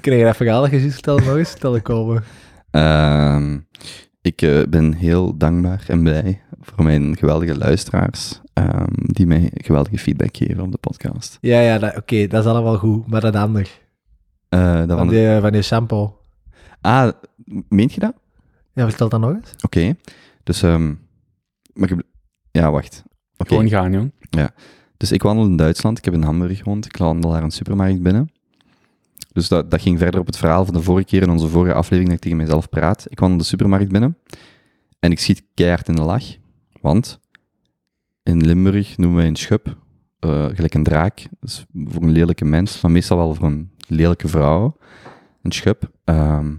Kun je dat verhaal dat je juist vertelde nog eens vertellen komen? Ehm, ik eh, ben heel dankbaar en blij voor mijn geweldige luisteraars, ehm, die mij geweldige feedback geven op de podcast. Ja, ja, dat- oké, dat is allemaal goed, maar dat ander. Eh, dat Van van de- die, van die shampoo. Ah, meent je dat? Ja, vertel dat nog eens. Oké. Dus, ehm, maar ik ja, wacht. Oké. Gewoon gaan, jong. Dus ik wandel in Duitsland, ik heb in Hamburg gewoond, ik wandel daar een supermarkt binnen. Dus dat, dat ging verder op het verhaal van de vorige keer in onze vorige aflevering dat ik tegen mezelf praat. Ik wandel de supermarkt binnen en ik schiet keihard in de lach, want in Limburg noemen wij een schub eh, gelijk een draak. Voor een lelijke mens, maar meestal wel voor een lelijke vrouw, een schub. Ehm,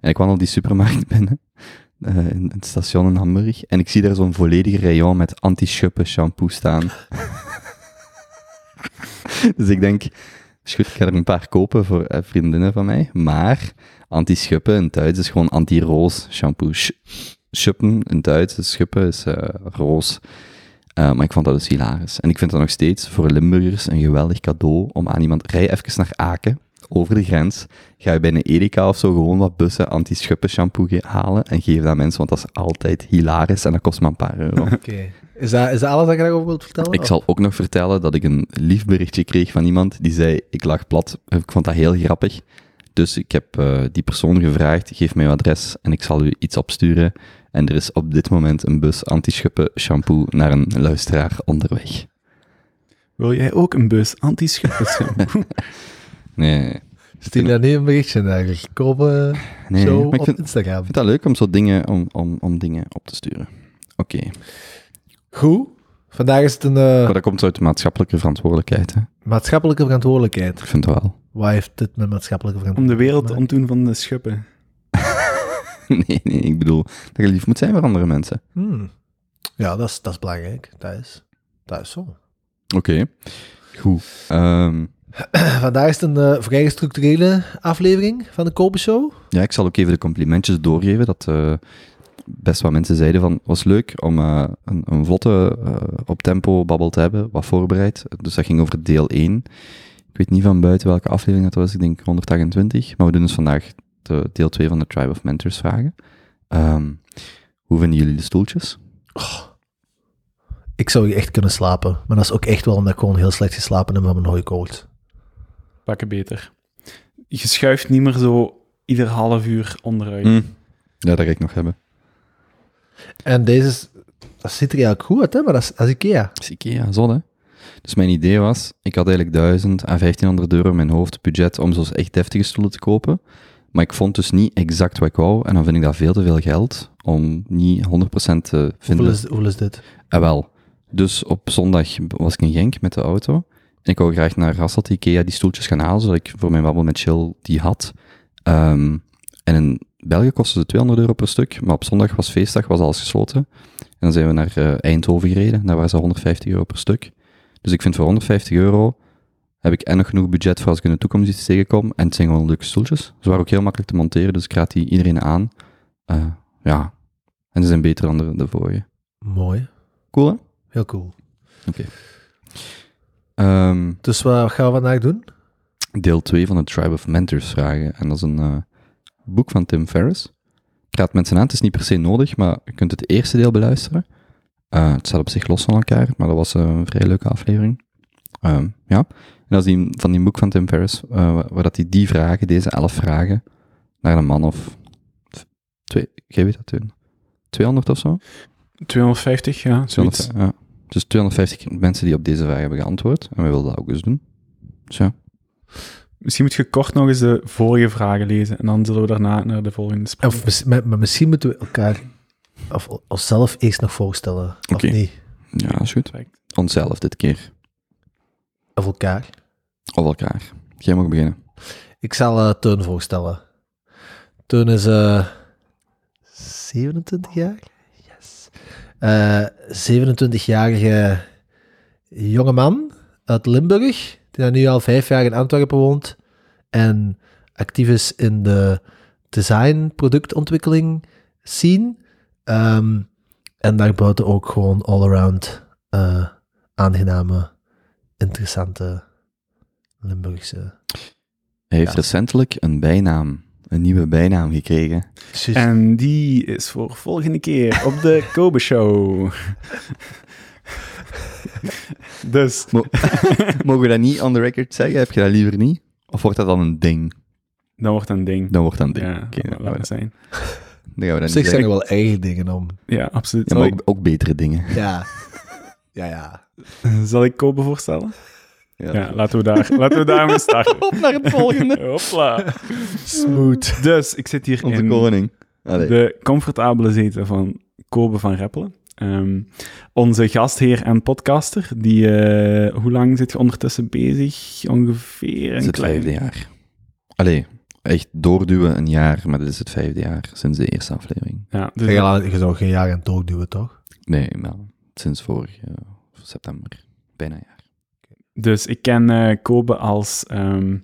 en ik wandel die supermarkt binnen, eh, in, in het station in Hamburg, en ik zie daar zo'n volledige rayon met anti-schuppen shampoo staan. dus ik denk, is goed, ik ga er een paar kopen voor eh, vriendinnen van mij. Maar anti-schuppen in Duits is gewoon anti-roos shampoo. Sch- Schuppen in Duits, dus schuppen is eh, roos. Eh, maar ik vond dat dus hilarisch. En ik vind dat nog steeds voor Limburgers een geweldig cadeau om aan iemand... Rij even naar Aken, over de grens. Ga je bij een Edeka of zo gewoon wat bussen anti-schuppen shampoo halen en geef dat mensen, want dat is altijd hilarisch en dat kost maar een paar euro. Oké. Is, dat, is dat alles dat je daarover wilt vertellen? Ik zal ook nog vertellen dat ik een lief berichtje kreeg van iemand die zei: Ik lag plat. Ik vond dat heel grappig. Dus ik heb eh, die persoon gevraagd: geef mij uw adres en ik zal u iets opsturen. En er is op dit moment een bus anti-schuppen shampoo naar een luisteraar onderweg. Wil jij ook een bus anti-schuppen shampoo? Nee. Stuur daar niet een berichtje naar. Kopen nee, zo op vind, Instagram. ik vind dat leuk om zo dingen, om, om, om dingen op te sturen. Oké, Goed. Vandaag is het een eh, maar dat komt uit de maatschappelijke verantwoordelijkheid. Hè? maatschappelijke verantwoordelijkheid. Ik vind het wel. Wat heeft dit met maatschappelijke Om de verantwoordelijkheid wereld te te ontdoen van de schuppen. nee, nee, ik bedoel dat je lief moet zijn voor andere mensen. Hmm. Ja, dat is, dat is belangrijk. Dat is, dat is zo. Oké, goed. Ehm, Vandaag is het een eh, vrij gestructureerde aflevering van de Kopen Show. Ja, ik zal ook even de complimentjes doorgeven. Dat eh, best wat mensen zeiden van, was leuk om eh, een, een vlotte, eh, op tempo babbel te hebben, wat voorbereid. Dus dat ging over deel 1. Ik weet niet van buiten welke aflevering dat was, ik denk 128. Maar we doen dus vandaag de deel 2 van de Tribe of Mentors vragen. Ehm, hoe vinden jullie de stoeltjes? Ik zou hier echt kunnen slapen. Maar dat is ook echt wel omdat ik gewoon heel slecht geslapen heb met mijn hooikoorts. Pakken beter. Je schuift niet meer zo ieder half uur onderuit. Hm. Ja, dat ga ik nog hebben. En deze is, dat ziet er eigenlijk goed uit, hè? maar dat is, dat is Ikea. Dat is Ikea, zon hè. Dus mijn idee was, ik had eigenlijk 1000 à 1500 euro in mijn hoofdbudget om zo'n echt deftige stoelen te kopen. Maar ik vond dus niet exact wat ik wou. En dan vind ik dat veel te veel geld om niet 100% te vinden. Hoeveel is, hoeveel is dit? Ah, wel. Dus op zondag was ik in Genk met de auto. En ik wou graag naar Hasselt Ikea die stoeltjes gaan halen, zodat ik voor mijn babbel met Chill die had. Ehm, en België kostte ze 200 euro per stuk, maar op zondag was feestdag, was alles gesloten. En dan zijn we naar eh, Eindhoven gereden, daar waren ze 150 euro per stuk. Dus ik vind voor 150 euro heb ik en nog genoeg budget voor als ik in de toekomst iets tegenkom. En het zijn gewoon leuke stoeltjes. Ze waren ook heel makkelijk te monteren, dus ik raad die iedereen aan. Eh, ja, en ze zijn beter dan de, de vorige. Mooi. Cool, hè? Heel cool. Ehm, Dus wat gaan we vandaag doen? deel 2 van de Tribe of Mentors vragen. En dat is een eh, boek van Tim Ferriss. Ik raad mensen aan, het is niet per se nodig, maar je kunt het eerste deel beluisteren. Eh, het staat op zich los van elkaar, maar dat was eh, een vrij leuke aflevering. Ehm, ja, en dat is die, van die boek van Tim Ferriss, eh, waar, waar dat hij die vragen, deze elf vragen, naar een man of twee, jij weet dat, Teun? 200 of zo? 250, ja, zoiets. 200, ja. Dus 250 mensen die op deze vraag hebben geantwoord. En wij wilden dat ook eens doen. Dus ja. Misschien moet je kort nog eens de vorige vragen lezen en dan zullen we daarna naar de volgende springen. Of, mis- maar, maar misschien moeten we elkaar of onszelf eerst nog voorstellen. Oké. Of niet? Ja, is goed. Onszelf dit keer. Of elkaar. Of elkaar. Jij mag beginnen. Ik zal eh Teun voorstellen. Teun is eh 27 jaar. Yes. Eh 27-jarige jongeman uit Limburg, die daar nu al vijf jaar in Antwerpen woont en actief is in de design, productontwikkeling scene. Ehm, en daarbuiten ook gewoon all-around eh, aangename, interessante Limburgse Hij heeft Ja. recentelijk een bijnaam, een nieuwe bijnaam gekregen. En die is voor volgende keer op de Kobe Show. dus, Mogen we dat niet on the record zeggen? Heb je dat liever niet? Of wordt dat dan een ding? dat wordt een ding. Dan wordt dat een ding. Ja, Oké, dan, laat we dat- zijn. dan gaan we dat Op zich zijn er wel eigen dingen om. Ja, absoluut. Ja, maar ook, ook betere dingen. Ja. Ja, ja. zal ik Kobe voorstellen? Ja. Ja, laten we daar, laten we daar mee starten. Op naar het volgende. Hopla. Smooth. Dus, ik zit hier Onze in koning. Allee. de comfortabele zetel van Kobe van Reppelen. Ehm, onze gastheer en podcaster, die, eh, hoe lang zit je ondertussen bezig? Ongeveer Dit is een het klein... vijfde jaar. Allee, echt doorduwen een jaar, maar dit is het vijfde jaar sinds de eerste aflevering. Ja, dus Je, zou geen jaar aan het doorduwen, toch? Nee, maar sinds vorig eh, september. Bijna een jaar. Dus ik ken eh, Kobe als ehm,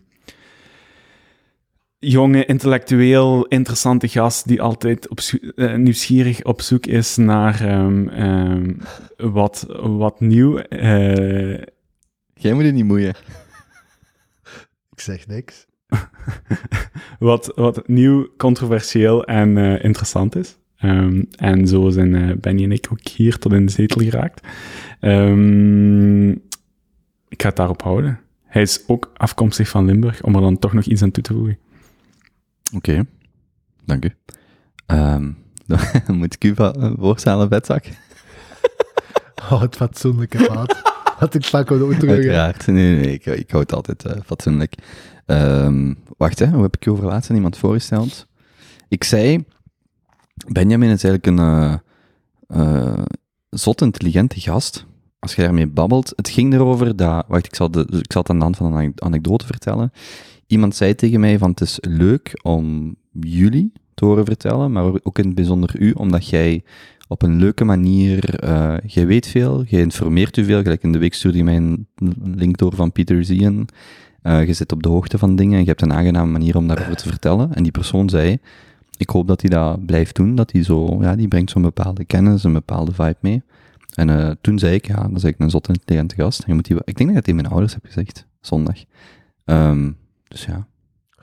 jonge, intellectueel, interessante gast die altijd op eh, nieuwsgierig op zoek is naar ehm, ehm, wat, wat nieuw. eh, Jij moet je niet moeien. Ik zeg niks. wat, wat nieuw, controversieel en eh, interessant is. Ehm, en zo zijn eh, Benny en ik ook hier tot in de zetel geraakt. Ehm, ik ga het daarop houden. Hij is ook afkomstig van Limburg, om er dan toch nog iets aan toe te voegen. Oké, dank u. Ehm, dan moet ik u voorstellen, vetzak? Oh, het fatsoenlijke maat. Had ik vaak ook terug. Uiteraard. Nee, nee, ik, ik hou het altijd eh, fatsoenlijk. Ehm, wacht, hè, hoe heb ik je over laatst aan iemand voorgesteld? Ik zei, Benjamin is eigenlijk een eh, eh, zot intelligente gast. Als je daarmee babbelt. Het ging erover dat... Wacht, ik zal, de, ik zal het aan de hand van een ane- anekdote vertellen. Iemand zei tegen mij van, het is leuk om jullie te horen vertellen, maar ook in het bijzonder u, omdat jij op een leuke manier, eh jij weet veel, jij informeert u veel, gelijk in de week stuurde je mij een link door van Peter Zien. Eh, je zit op de hoogte van dingen en je hebt een aangename manier om daarover te vertellen. En die persoon zei, ik hoop dat hij dat blijft doen, dat hij zo, ja, die brengt zo'n bepaalde kennis, een bepaalde vibe mee. En eh, toen zei ik, ja, dat is eigenlijk een zot intelligente gast. Je moet die, ik denk dat ik tegen mijn ouders heb gezegd, zondag. Ehm, dus ja,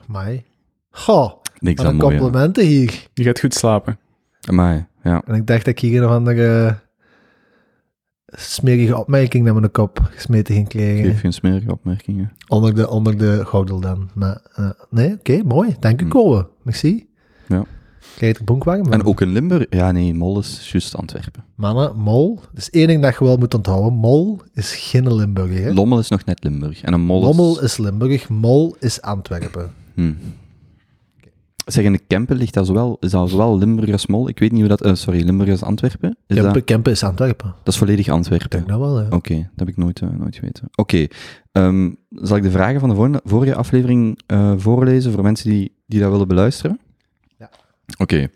Mij. Goh, niks wat een mooi. complimenten hier. Je gaat goed slapen. Amai, ja. En ik dacht dat ik hier een of andere smerige opmerking naar mijn kop gesmeten ging krijgen. Geef geen smerige opmerkingen. Onder de, onder de gordel dan. Maar, eh, nee, oké, mooi. Dank u, Hm. Kobe. Merci. Ja. Kijk, de bonk warm. En ook in Limburg, ja nee, Mol is juist Antwerpen. Mannen, Mol. Dus één ding dat je wel moet onthouden. Mol is geen Limburg, hè. Lommel is nog net Limburg. En een Mol is... Lommel is Limburg, Mol is Antwerpen. Hm. Zeg, in de Kempen ligt dat zowel, is dat zowel Limburg als Mol. Ik weet niet hoe dat... eh, sorry, Limburg als Antwerpen? Is Kempen, dat, Kempen is Antwerpen. dat is volledig Ik Antwerpen. denk dat wel, ja. Oké, dat heb ik nooit, eh, nooit geweten. Oké, ehm, zal ik de vragen van de vorige, vorige aflevering eh, voorlezen voor mensen die, die dat willen beluisteren? Oké.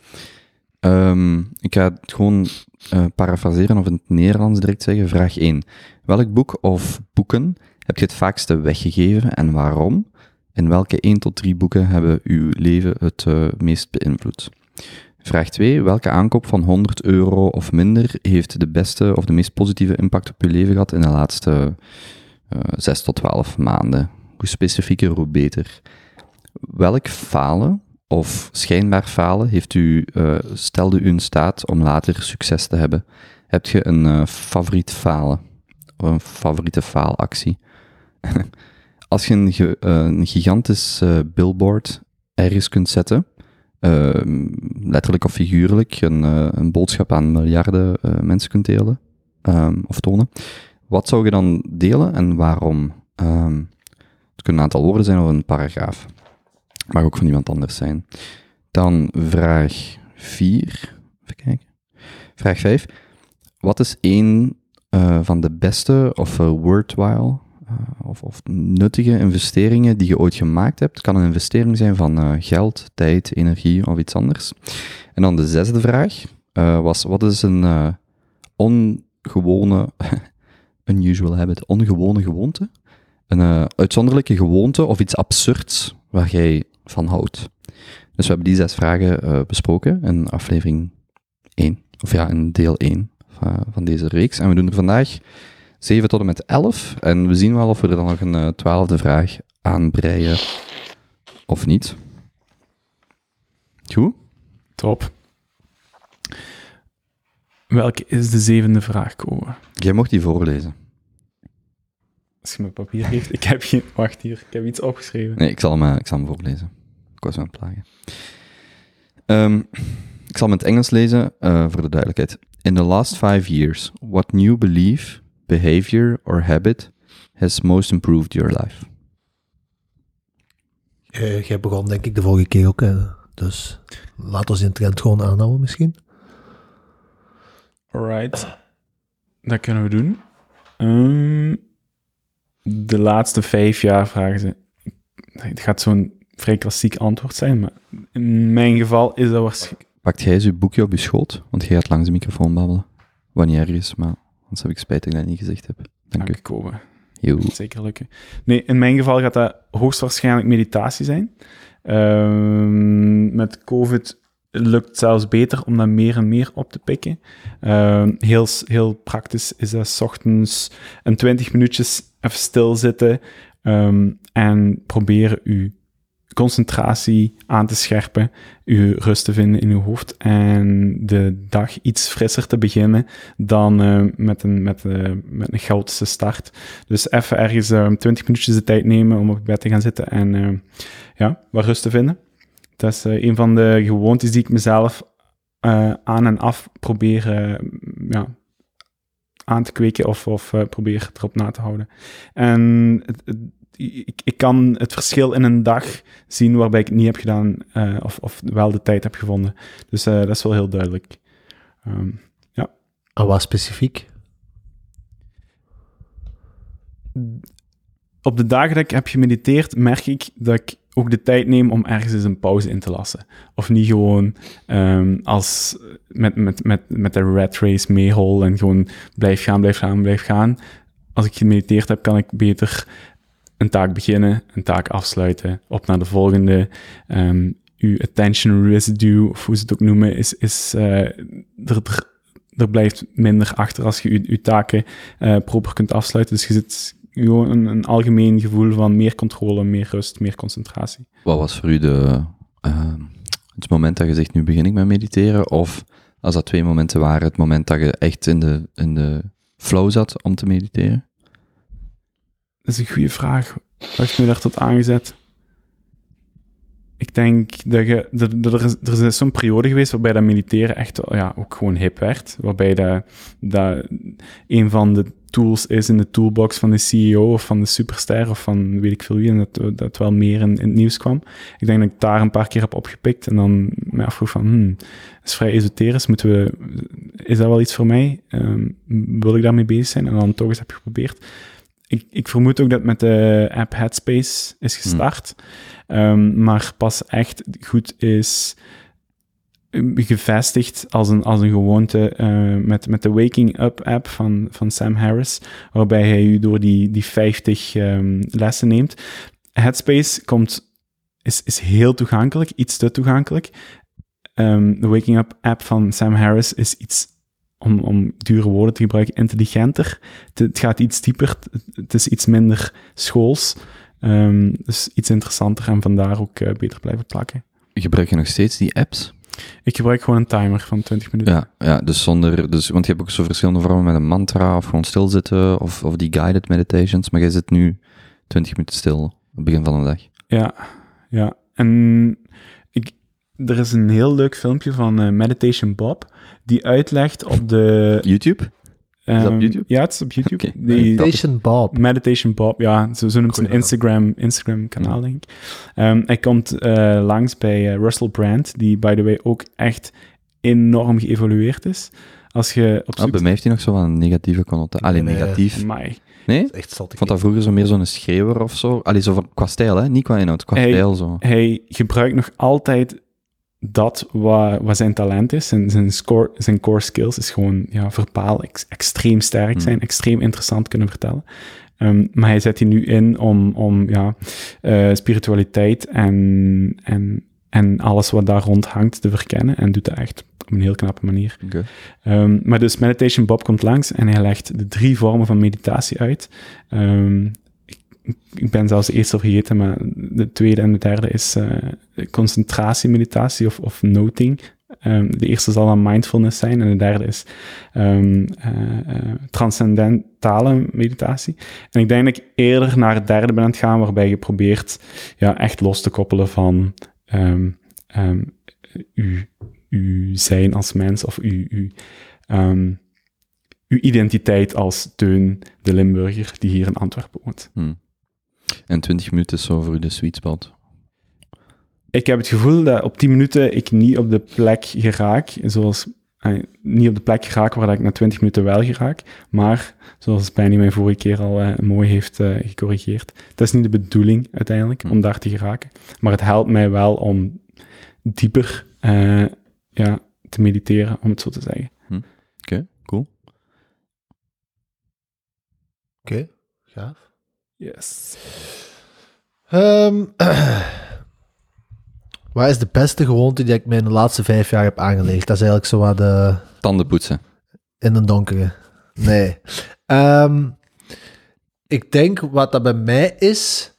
Ehm, ik ga het gewoon eh parafraseren of in het Nederlands direct zeggen. Vraag 1. Welk boek of boeken heb je het vaakste weggegeven en waarom? En welke 1 tot 3 boeken hebben uw leven het eh, meest beïnvloed? Vraag 2. Welke aankoop van 100 euro of minder heeft de beste of de meest positieve impact op uw leven gehad in de laatste eh 6 tot 12 maanden? Hoe specifieker, hoe beter. Welk falen of schijnbaar falen heeft u, eh, stelde u in staat om later succes te hebben? Heb je een eh, favoriet falen? Of een favoriete faalactie? Als je een, ge- een gigantisch eh, billboard ergens kunt zetten, eh, letterlijk of figuurlijk, een, een boodschap aan miljarden mensen kunt delen ehm, of tonen, wat zou je dan delen en waarom? Ehm, het kunnen een aantal woorden zijn of een paragraaf. Mag ook van iemand anders zijn. Dan vraag 4. Even kijken. Vraag 5. Wat is één eh, van de beste of eh, worthwhile eh, of, of nuttige investeringen die je ooit gemaakt hebt? Kan een investering zijn van geld, tijd, energie of iets anders. En dan de zesde vraag was: wat is een ongewone, unusual habit, ongewone gewoonte? Een uitzonderlijke gewoonte of iets absurds waar jij van houdt. Dus we hebben die zes vragen eh, besproken in aflevering 1, of ja, in deel 1 van, van deze reeks. En we doen er vandaag 7 tot en met 11. En we zien wel of we er dan nog een eh, twaalfde vraag aan breien Of niet? Goed? Top. Welke is de zevende vraag, Kobe? Jij mocht die voorlezen. Als je mijn papier geeft. Ik heb geen... Wacht hier, ik heb iets opgeschreven. Nee, ik zal hem, eh, ik zal hem voorlezen. Ik was aan het plagen. Ehm, ik zal hem in het Engels lezen, eh, voor de duidelijkheid. In the last five years, what new belief, behavior or habit has most improved your life? Eh, jij begon denk ik de vorige keer ook, hè. dus laat ons in trend gewoon aanhouden misschien. Alright. Dat kunnen we doen. Ehm, de laatste vijf jaar vragen ze... Het gaat zo'n vrij klassiek antwoord zijn, maar in mijn geval is dat waarschijnlijk... Pakt jij eens uw boekje op je schoot? Want jij gaat langs de microfoon babbelen. Wanneer ergens, maar anders heb ik spijt dat ik dat niet gezegd heb. Dank u. Dank. Zeker lukken. Nee, in mijn geval gaat dat hoogstwaarschijnlijk meditatie zijn. Ehm, met COVID lukt zelfs beter om dat meer en meer op te pikken. Ehm, heel, heel praktisch is dat 's ochtends een 20 minuutjes even stilzitten ehm, en proberen uw concentratie aan te scherpen, uw rust te vinden in uw hoofd en de dag iets frisser te beginnen dan eh, met, een, met, eh, met een chaotische start. Dus even ergens eh, 20 minuutjes de tijd nemen om op bed te gaan zitten en ja, wat rust te vinden. Dat is eh, een van de gewoontes die ik mezelf eh, aan en af probeer eh, ja, aan te kweken of, of probeer erop na te houden. En het, het- ik, ik kan het verschil in een dag zien waarbij ik het niet heb gedaan of, of wel de tijd heb gevonden. Dus dat is wel heel duidelijk. Ehm, En wat specifiek? op de dagen dat ik heb gemediteerd, merk ik dat ik ook de tijd neem om ergens eens een pauze in te lassen. Of niet gewoon ehm, als met, met, met, met de rat race meehol en gewoon blijf gaan, blijf gaan, blijf gaan. Als ik gemediteerd heb, kan ik beter een taak beginnen, een taak afsluiten, op naar de volgende. Ehm uw attention residue, of hoe ze het ook noemen, is, is eh, er, er, er blijft minder achter als je je taken eh, proper kunt afsluiten. Dus je zit gewoon een, een algemeen gevoel van meer controle, meer rust, meer concentratie. Wat was voor u de, eh, het moment dat je zegt, nu begin ik met mediteren? Of als dat twee momenten waren, het moment dat je echt in de, in de flow zat om te mediteren? Dat is een goede vraag. Wat heeft me daar tot aangezet? Ik denk dat je, er, er is, er is zo'n periode geweest waarbij dat mediteren echt ja, ook gewoon hip werd. Waarbij dat, dat een van de tools is in de toolbox van de CEO of van de superster of van weet ik veel wie. En dat, dat wel meer in, in het nieuws kwam. Ik denk dat ik daar een paar keer heb opgepikt en dan me afvroeg van, hmm, dat is vrij esoterisch. Moeten we, is dat wel iets voor mij? Ehm, wil ik daarmee bezig zijn? En dan toch eens heb geprobeerd. Ik, ik vermoed ook dat met de app Headspace is gestart, Ehm, maar pas echt goed is gevestigd als een, als een gewoonte eh, met, met de Waking Up app van, van Sam Harris, waarbij hij u door die, die 50 ehm, lessen neemt. Headspace komt, is, is heel toegankelijk, iets te toegankelijk. Ehm, de Waking Up app van Sam Harris is iets, om, om dure woorden te gebruiken, intelligenter. Het, gaat iets dieper, het, is iets minder schools. Ehm, dus iets interessanter en vandaar ook eh, beter blijven plakken. Gebruik je nog steeds die apps? Ik gebruik gewoon een timer van 20 minuten. Ja, ja dus zonder, dus, want je hebt ook zo verschillende vormen met een mantra of gewoon stilzitten of, of die guided meditations, maar jij zit nu 20 minuten stil op het begin van de dag. Ja, ja. En ik, er is een heel leuk filmpje van eh, Meditation Bob, die uitlegt op de... YouTube? Dat op ehm, YouTube? Ja, het is op YouTube. Die, Meditation Bob. Meditation Bob, ja, zo, zo noemt zijn Goeie Instagram, Instagram kanaal, denk ik. Ehm, hij komt eh, langs bij eh, Russell Brand, die, by the way, ook echt enorm geëvolueerd is. Als je op Ah, zoek... bij mij heeft hij nog zo wat een negatieve connotatie. Allee, Nee, negatief. Amai. Nee? Echt zat Ik vond dat vroeger zo meer zo'n schreeuwer of zo. Allee, zo van, qua stijl, hè? Niet qua inhoud, qua Hey. stijl zo. hij gebruikt nog altijd dat wat, wat zijn talent is. Zijn, zijn, score, zijn core skills is gewoon ja, verbaal ex- extreem sterk Hmm. zijn, extreem interessant kunnen vertellen. Ehm, maar hij zet die nu in om, om ja, eh, spiritualiteit en, en, en alles wat daar rond hangt te verkennen. En doet dat echt op een heel knappe manier. Ehm, maar dus Meditation Bob komt langs en hij legt de drie vormen van meditatie uit. Ehm, ik- ben zelfs de eerste vergeten, maar de tweede en de derde is uh, concentratiemeditatie of, of noting. Um, de eerste zal dan mindfulness zijn en de derde is um, uh, uh, transcendentale meditatie. En ik denk dat ik eerder naar het derde ben aan het gaan, waarbij je probeert ja, echt los te koppelen van um, uw, uw zijn als mens of uw identiteit als Teun de Limburger die hier in Antwerpen woont. Hmm. En 20 minuten is zo voor de sweet spot. Ik heb het gevoel dat op 10 minuten ik niet op de plek geraak, zoals eh, niet op de plek geraak waar ik na 20 minuten wel geraak, maar zoals Benny mij vorige keer al uh, mooi heeft uh, gecorrigeerd, dat is niet de bedoeling uiteindelijk, om daar te geraken. Maar het helpt mij wel om dieper uh, ja, te mediteren, om het zo te zeggen. Hm. Oké, okay, cool. Oké, okay, gaaf. Yes. Um, wat is de beste gewoonte die ik mij in de laatste vijf jaar heb aangelegd? Dat is eigenlijk zo wat de... Tanden poetsen. In de donkere. Nee. Um, ik denk wat dat bij mij is,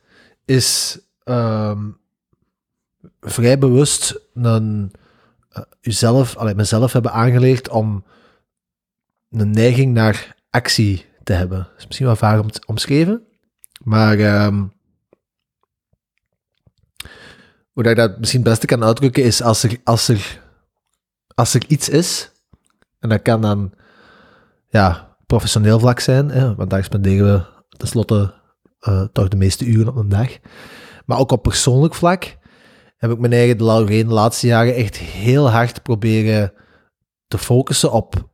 is um, vrij bewust een, uh, uzelf, allee, mezelf hebben aangeleerd om een neiging naar actie te hebben. Dat is misschien wel vaag om omschreven. Maar um, hoe ik dat misschien het beste kan uitdrukken is als er, als er, als er iets is, en dat kan dan ja, professioneel vlak zijn, hè, want daar spenderen we tenslotte uh, toch de meeste uren op een dag. Maar ook op persoonlijk vlak heb ik mijn eigen de, de laatste jaren echt heel hard proberen te focussen op: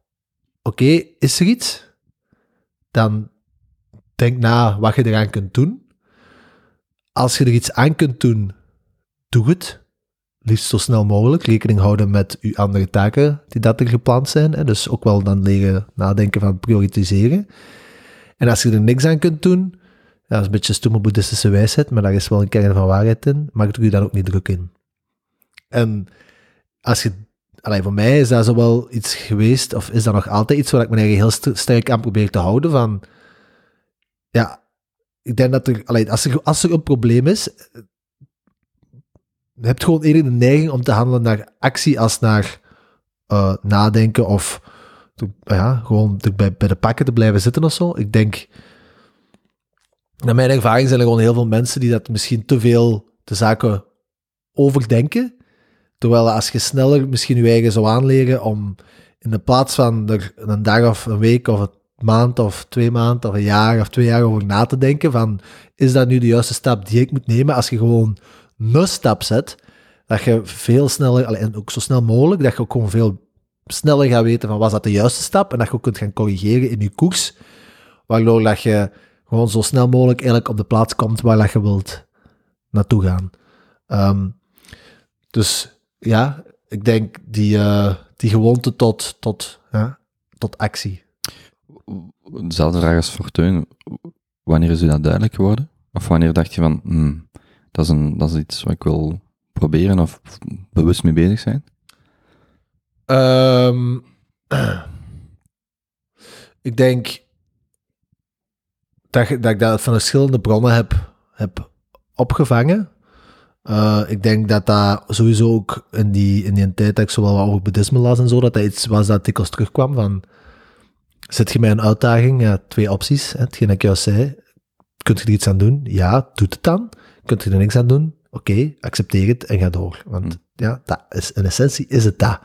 oké, is er iets? Dan denk na wat je eraan kunt doen. Als je er iets aan kunt doen, doe het. Liefst zo snel mogelijk. Rekening houden met uw andere taken die dat er gepland zijn. Hè. Dus ook wel dan leren nadenken van prioritiseren. En als je er niks aan kunt doen, dat is een beetje stomme boeddhistische wijsheid, maar daar is wel een kern van waarheid in, ik doe je daar ook niet druk in. En als je, allee, voor mij is dat zo wel iets geweest, of is dat nog altijd iets waar ik me heel sterk aan probeer te houden, van ja, ik denk dat er, allee, als, er, als er een probleem is, je hebt gewoon eerder de neiging om te handelen naar actie als naar uh, nadenken of ja, gewoon bij, bij de pakken te blijven zitten of zo. Ik denk, naar mijn ervaring zijn er gewoon heel veel mensen die dat misschien te veel de zaken overdenken. Terwijl als je sneller misschien je eigen zou aanleren om in de plaats van er een dag of een week of maand of twee maanden of een jaar of twee jaar over na te denken van is dat nu de juiste stap die ik moet nemen als je gewoon een stap zet, dat je veel sneller, en ook zo snel mogelijk, dat je ook gewoon veel sneller gaat weten van was dat de juiste stap en dat je ook kunt gaan corrigeren in je koers, waardoor dat je gewoon zo snel mogelijk eigenlijk op de plaats komt waar dat je wilt naartoe gaan. Um, dus ja, ik denk die, uh, die gewoonte tot, tot, ja, tot actie. Dezelfde vraag als Fortuin. Wanneer is u dat duidelijk geworden? Of wanneer dacht je van, hmm, dat, is een, dat is iets wat ik wil proberen of bewust mee bezig zijn? Um, ik denk dat, dat ik dat van verschillende bronnen heb, heb opgevangen. Uh, ik denk dat dat sowieso ook in die, in die tijd dat ik zowel over boeddhisme las en zo, dat dat iets was dat dikwijls terugkwam van, zet je mij een uitdaging? Ja, twee opties, hè, hetgeen ik juist zei. Kunt je er iets aan doen? Ja, doe het dan. Kunt je er niks aan doen? Oké, accepteer het en ga door. Want hm. ja, dat is, in essentie is het dat.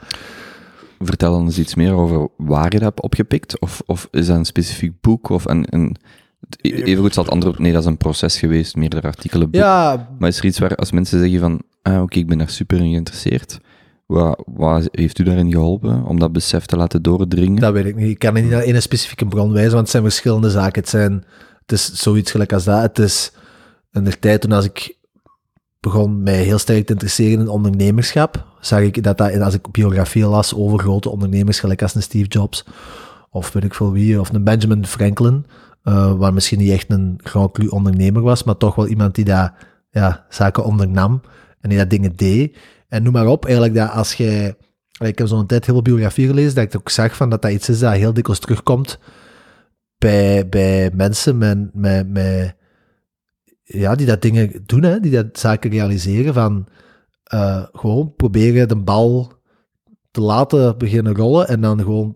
Vertel dan eens iets meer over waar je dat hebt opgepikt. Of, of is dat een specifiek boek of een, een Even goed zal het andere... Nee, dat is een proces geweest, meerdere artikelen, boek. Ja. Maar is er iets waar, als mensen zeggen van, ah, oké, ik ben daar super in geïnteresseerd, wat, heeft u daarin geholpen om dat besef te laten doordringen? Dat weet ik niet. Ik kan niet naar één specifieke bron wijzen, want het zijn verschillende zaken. Het, zijn, is zoiets gelijk als dat. Het is in de tijd toen als ik begon mij heel sterk te interesseren in ondernemerschap, zag ik dat, dat als ik biografie las over grote ondernemers, gelijk als een Steve Jobs, of weet ik veel wie, of een Benjamin Franklin, uh, waar misschien niet echt een cru ondernemer was, maar toch wel iemand die daar ja, zaken ondernam en die dat dingen deed. En noem maar op, eigenlijk dat als je... Ik heb zo'n tijd heel veel biografie gelezen, dat ik ook zag van dat dat iets is dat heel dikwijls terugkomt bij, bij mensen met, met, met ja, die dat dingen doen, hè, die dat zaken realiseren van eh, gewoon proberen de bal te laten beginnen rollen en dan gewoon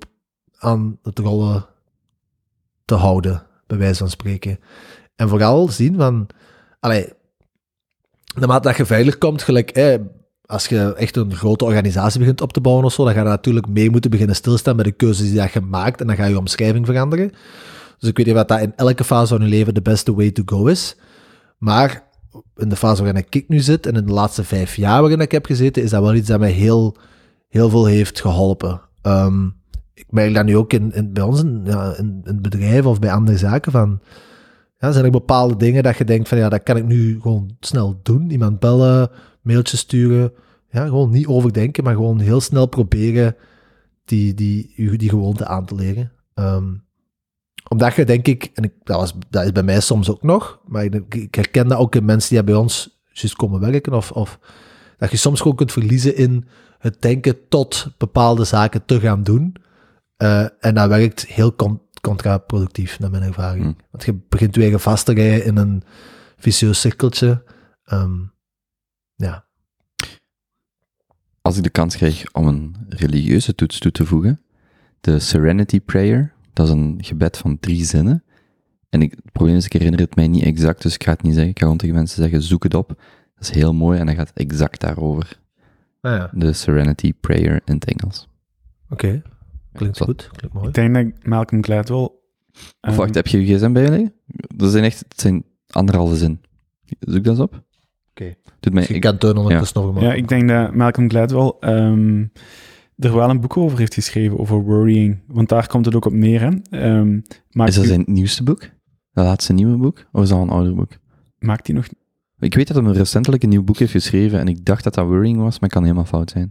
aan het rollen te houden, bij wijze van spreken. En vooral zien van, allee, naarmate dat je veilig komt, gelijk, als je echt een grote organisatie begint op te bouwen of zo, dan ga je natuurlijk mee moeten beginnen stilstaan bij de keuzes die dat je maakt en dan ga je omschrijving veranderen. Dus ik weet niet wat dat in elke fase van je leven de beste way to go is. Maar in de fase waarin ik nu zit en in de laatste vijf jaar waarin ik heb gezeten, is dat wel iets dat mij heel, heel veel heeft geholpen. Ehm, ik merk dat nu ook in, in, bij ons in, ja, in, of bij andere zaken van... Ja, zijn er bepaalde dingen dat je denkt van ja, dat kan ik nu gewoon snel doen. Iemand bellen, mailtjes sturen. Ja, gewoon niet overdenken, maar gewoon heel snel proberen die, die, die gewoonte aan te leren. Ehm, omdat je denk ik, en ik, dat, was, dat is bij mij soms ook nog, maar ik, ik herken dat ook in mensen die bij ons juist komen werken, of, of dat je soms gewoon kunt verliezen in het denken tot bepaalde zaken te gaan doen. Uh, en dat werkt heel con contraproductief, naar mijn ervaring. Hmm. Want je begint weer vast te rijden in een vicieus cirkeltje. Um, ja. Als ik de kans krijg om een religieuze toets toe te voegen, de Serenity Prayer, dat is een gebed van drie zinnen. En ik, het probleem is, ik herinner het mij niet exact, dus ik ga het niet zeggen. Ik ga gewoon tegen mensen zeggen, zoek het op. Dat is heel mooi en dat gaat exact daarover. Ah, ja. De Serenity Prayer in het Engels. Oké, okay. klinkt Ja, goed, klinkt mooi. Ik denk dat Malcolm Gladwell... Of ehm, wacht, heb je je gsm bij je liggen? Dat zijn echt, het zijn anderhalve zin. Zoek dat eens op. Oké. Doet mij, Ik ik, tonen ondertussen nog Ja, ik denk dat Malcolm Gladwell ehm, er wel een boek over heeft geschreven, over worrying. Want daar komt het ook op neer, hè. Ehm, maakt, is dat zijn nieuwste boek? Dat laatste nieuwe boek? Of is dat al een ouder boek? maakt hij nog... Ik weet dat hij recentelijk een nieuw boek heeft geschreven en ik dacht dat dat Worrying was, maar het kan helemaal fout zijn.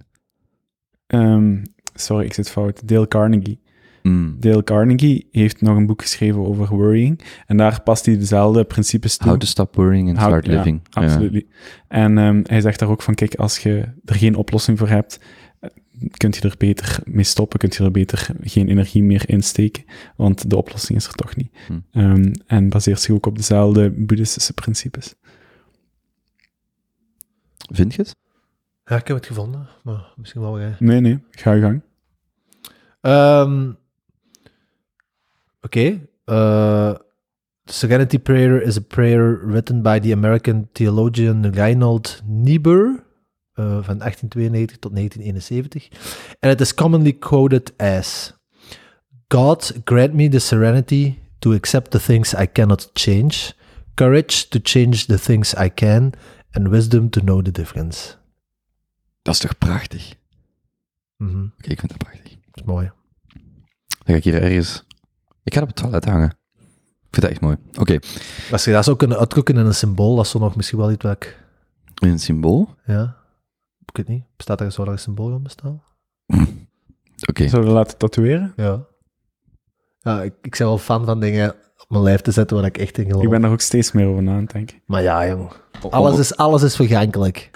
ehm, sorry, ik zit fout. Dale Carnegie. Mm. Dale Carnegie heeft nog een boek geschreven over worrying. En daar past hij dezelfde principes toe. How to stop worrying and How- start ja, living. Ja. Absoluut. En ehm, hij zegt daar ook van, kijk, als je er geen oplossing voor hebt, eh, kunt je er beter mee stoppen, kunt je er beter geen energie meer insteken, want de oplossing is er toch niet. Hm. Ehm, en baseert zich ook op dezelfde boeddhistische principes. Vind je het? Ja, ik heb het gevonden, maar misschien wel jij. Nee, nee, ga je gang. Ehm, Oké. eh, Serenity Prayer is a prayer written by the American theologian Reinhold Niebuhr eh, van 1892 tot 1971. En het is commonly quoted as God grant me the serenity to accept the things I cannot change, courage to change the things I can, and wisdom to know the difference. Dat is toch prachtig? Mhm, Oké, ik vind dat prachtig. Dat is mooi. Dan ga ik hier ergens... Ik ga het op het toilet hangen. Ik vind dat echt mooi. Oké, Als je dat zou kunnen uitdrukken in een symbool, dat is zo nog misschien wel iets wat ik... een symbool. Ja. Ik weet niet. Bestaat er, zou er een symbool van bestaan? Oké, Zullen we laten tatoeëren? Ja. Ja, ik, ik ben wel fan van dingen op mijn lijf te zetten waar ik echt in geloof. Ik ben er ook steeds meer over na aan het denken. Maar ja, jong. Alles is, alles is vergankelijk.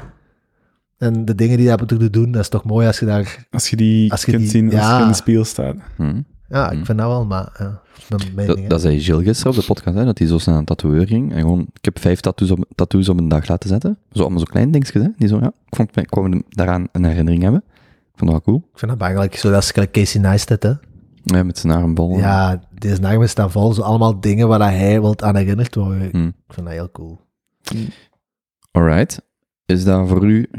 En de dingen die dat moeten doen, dat is toch mooi als je daar... Als je die Als je kunt die- zien als ja. je in de spiegel staat. Hm. Ja, ik Hmm. vind dat wel, maar... Ja, dat is mijn mening, Dat, dat zei Gilles gisteren op de podcast, hè, dat hij zo snel een tatoeëur ging. En gewoon, ik heb vijf tattoos op, tattoos op een dag laten zetten. Zo allemaal zo klein dingetjes, hè. Die zo, ja, ik vond, ik kwam daaraan een herinnering hebben. Ik vond dat wel cool. Ik vind dat belangrijk. Zoals gelijk Casey Neistat, hè. Ja, met zijn armbal. Ja, deze namen staan vol. Zo allemaal dingen waar hij wilt aan herinnerd worden. Hm. Ik vind dat heel cool. Alright. Is dat voor u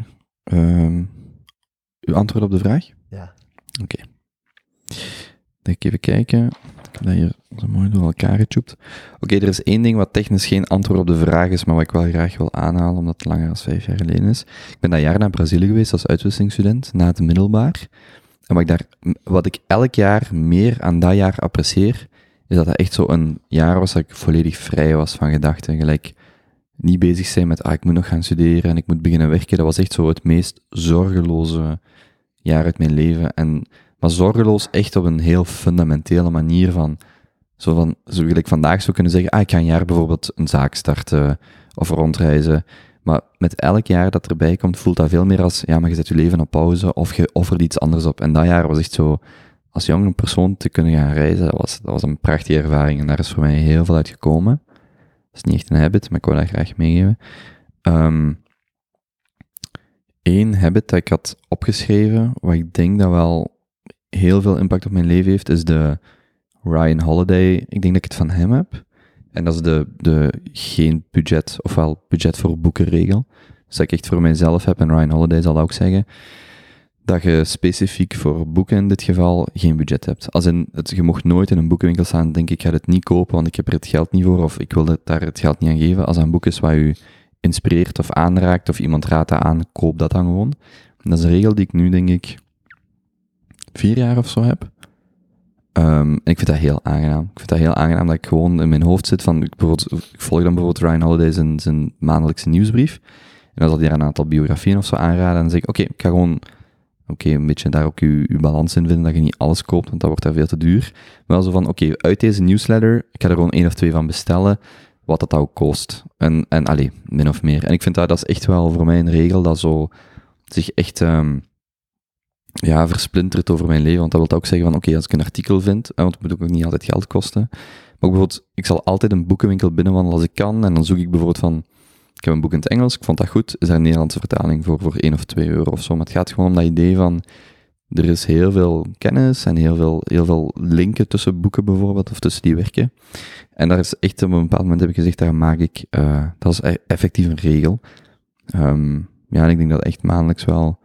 ehm, uw antwoord op de vraag? Ja. Dan ik even kijken. Ik heb dat hier zo mooi door elkaar getjoept. Oké, er is één ding wat technisch geen antwoord op de vraag is, maar wat ik wel graag wil aanhalen, omdat het langer dan vijf jaar geleden is. Ik ben dat jaar naar Brazilië geweest als uitwisselingsstudent, na het middelbaar. En wat ik, daar, wat ik elk jaar meer aan dat jaar apprecieer, is dat het echt zo een jaar was dat ik volledig vrij was van gedachten. Gelijk niet bezig zijn met, ah, ik moet nog gaan studeren en ik moet beginnen werken. Dat was echt zo het meest zorgeloze jaar uit mijn leven. En, maar zorgeloos echt op een heel fundamentele manier van, zo van, zo wil ik vandaag zou kunnen zeggen, ah, ik ga een jaar bijvoorbeeld een zaak starten of rondreizen. Maar met elk jaar dat erbij komt, voelt dat veel meer als, ja, maar je zet je leven op pauze of je offert iets anders op. En dat jaar was echt zo, als jonge persoon te kunnen gaan reizen, dat was, dat was een prachtige ervaring. En daar is voor mij heel veel uit gekomen. is niet echt een habit, maar ik wil dat graag meegeven. Ehm Eén habit dat ik had opgeschreven, wat ik denk dat wel heel veel impact op mijn leven heeft, is de Ryan Holiday. Ik denk dat ik het van hem heb. En dat is de, de geen budget, ofwel budget voor boeken regel. Dus dat ik echt voor mijzelf heb, en Ryan Holiday zal dat ook zeggen, dat je specifiek voor boeken in dit geval geen budget hebt. Als in, het, je mocht nooit in een boekenwinkel staan, denk ik, ga het niet kopen, want ik heb er het geld niet voor, of ik wil daar het geld niet aan geven. Als een boek is wat u inspireert of aanraakt, of iemand raadt dat aan, koop dat dan gewoon. Dat is een regel die ik nu, denk ik, vier jaar of zo heb. Um, ik vind dat heel aangenaam. Ik vind dat heel aangenaam dat ik gewoon in mijn hoofd zit van, ik, bijvoorbeeld, ik volg dan bijvoorbeeld Ryan Holiday zijn, zijn maandelijkse nieuwsbrief. En dan zal hij er een aantal biografieën of zo aanraden. En dan zeg ik, oké, ik ga gewoon, oké, een beetje daar ook je, balans in vinden, dat je niet alles koopt, want dat wordt daar veel te duur. Maar wel zo van, oké, uit deze newsletter, ik ga er gewoon één of twee van bestellen, wat dat ook kost. En, en allee, min of meer. En ik vind dat, dat is echt wel voor mij een regel dat zo zich echt... Um, ja, versplinterd over mijn leven. Want dat wil ook zeggen van, oké, als ik een artikel vind, want het moet ook niet altijd geld kosten. Maar bijvoorbeeld, ik zal altijd een boekenwinkel binnenwandelen als ik kan. En dan zoek ik bijvoorbeeld van, ik heb een boek in het Engels, ik vond dat goed. Is er een Nederlandse vertaling voor, voor 1 of 2 euro of zo. Maar het gaat gewoon om dat idee van, er is heel veel kennis en heel veel, heel veel linken tussen boeken bijvoorbeeld, of tussen die werken. En daar is echt, op een bepaald moment heb ik gezegd, daar maak ik, uh, dat is effectief een regel. Um, ja, en ik denk dat echt maandelijks wel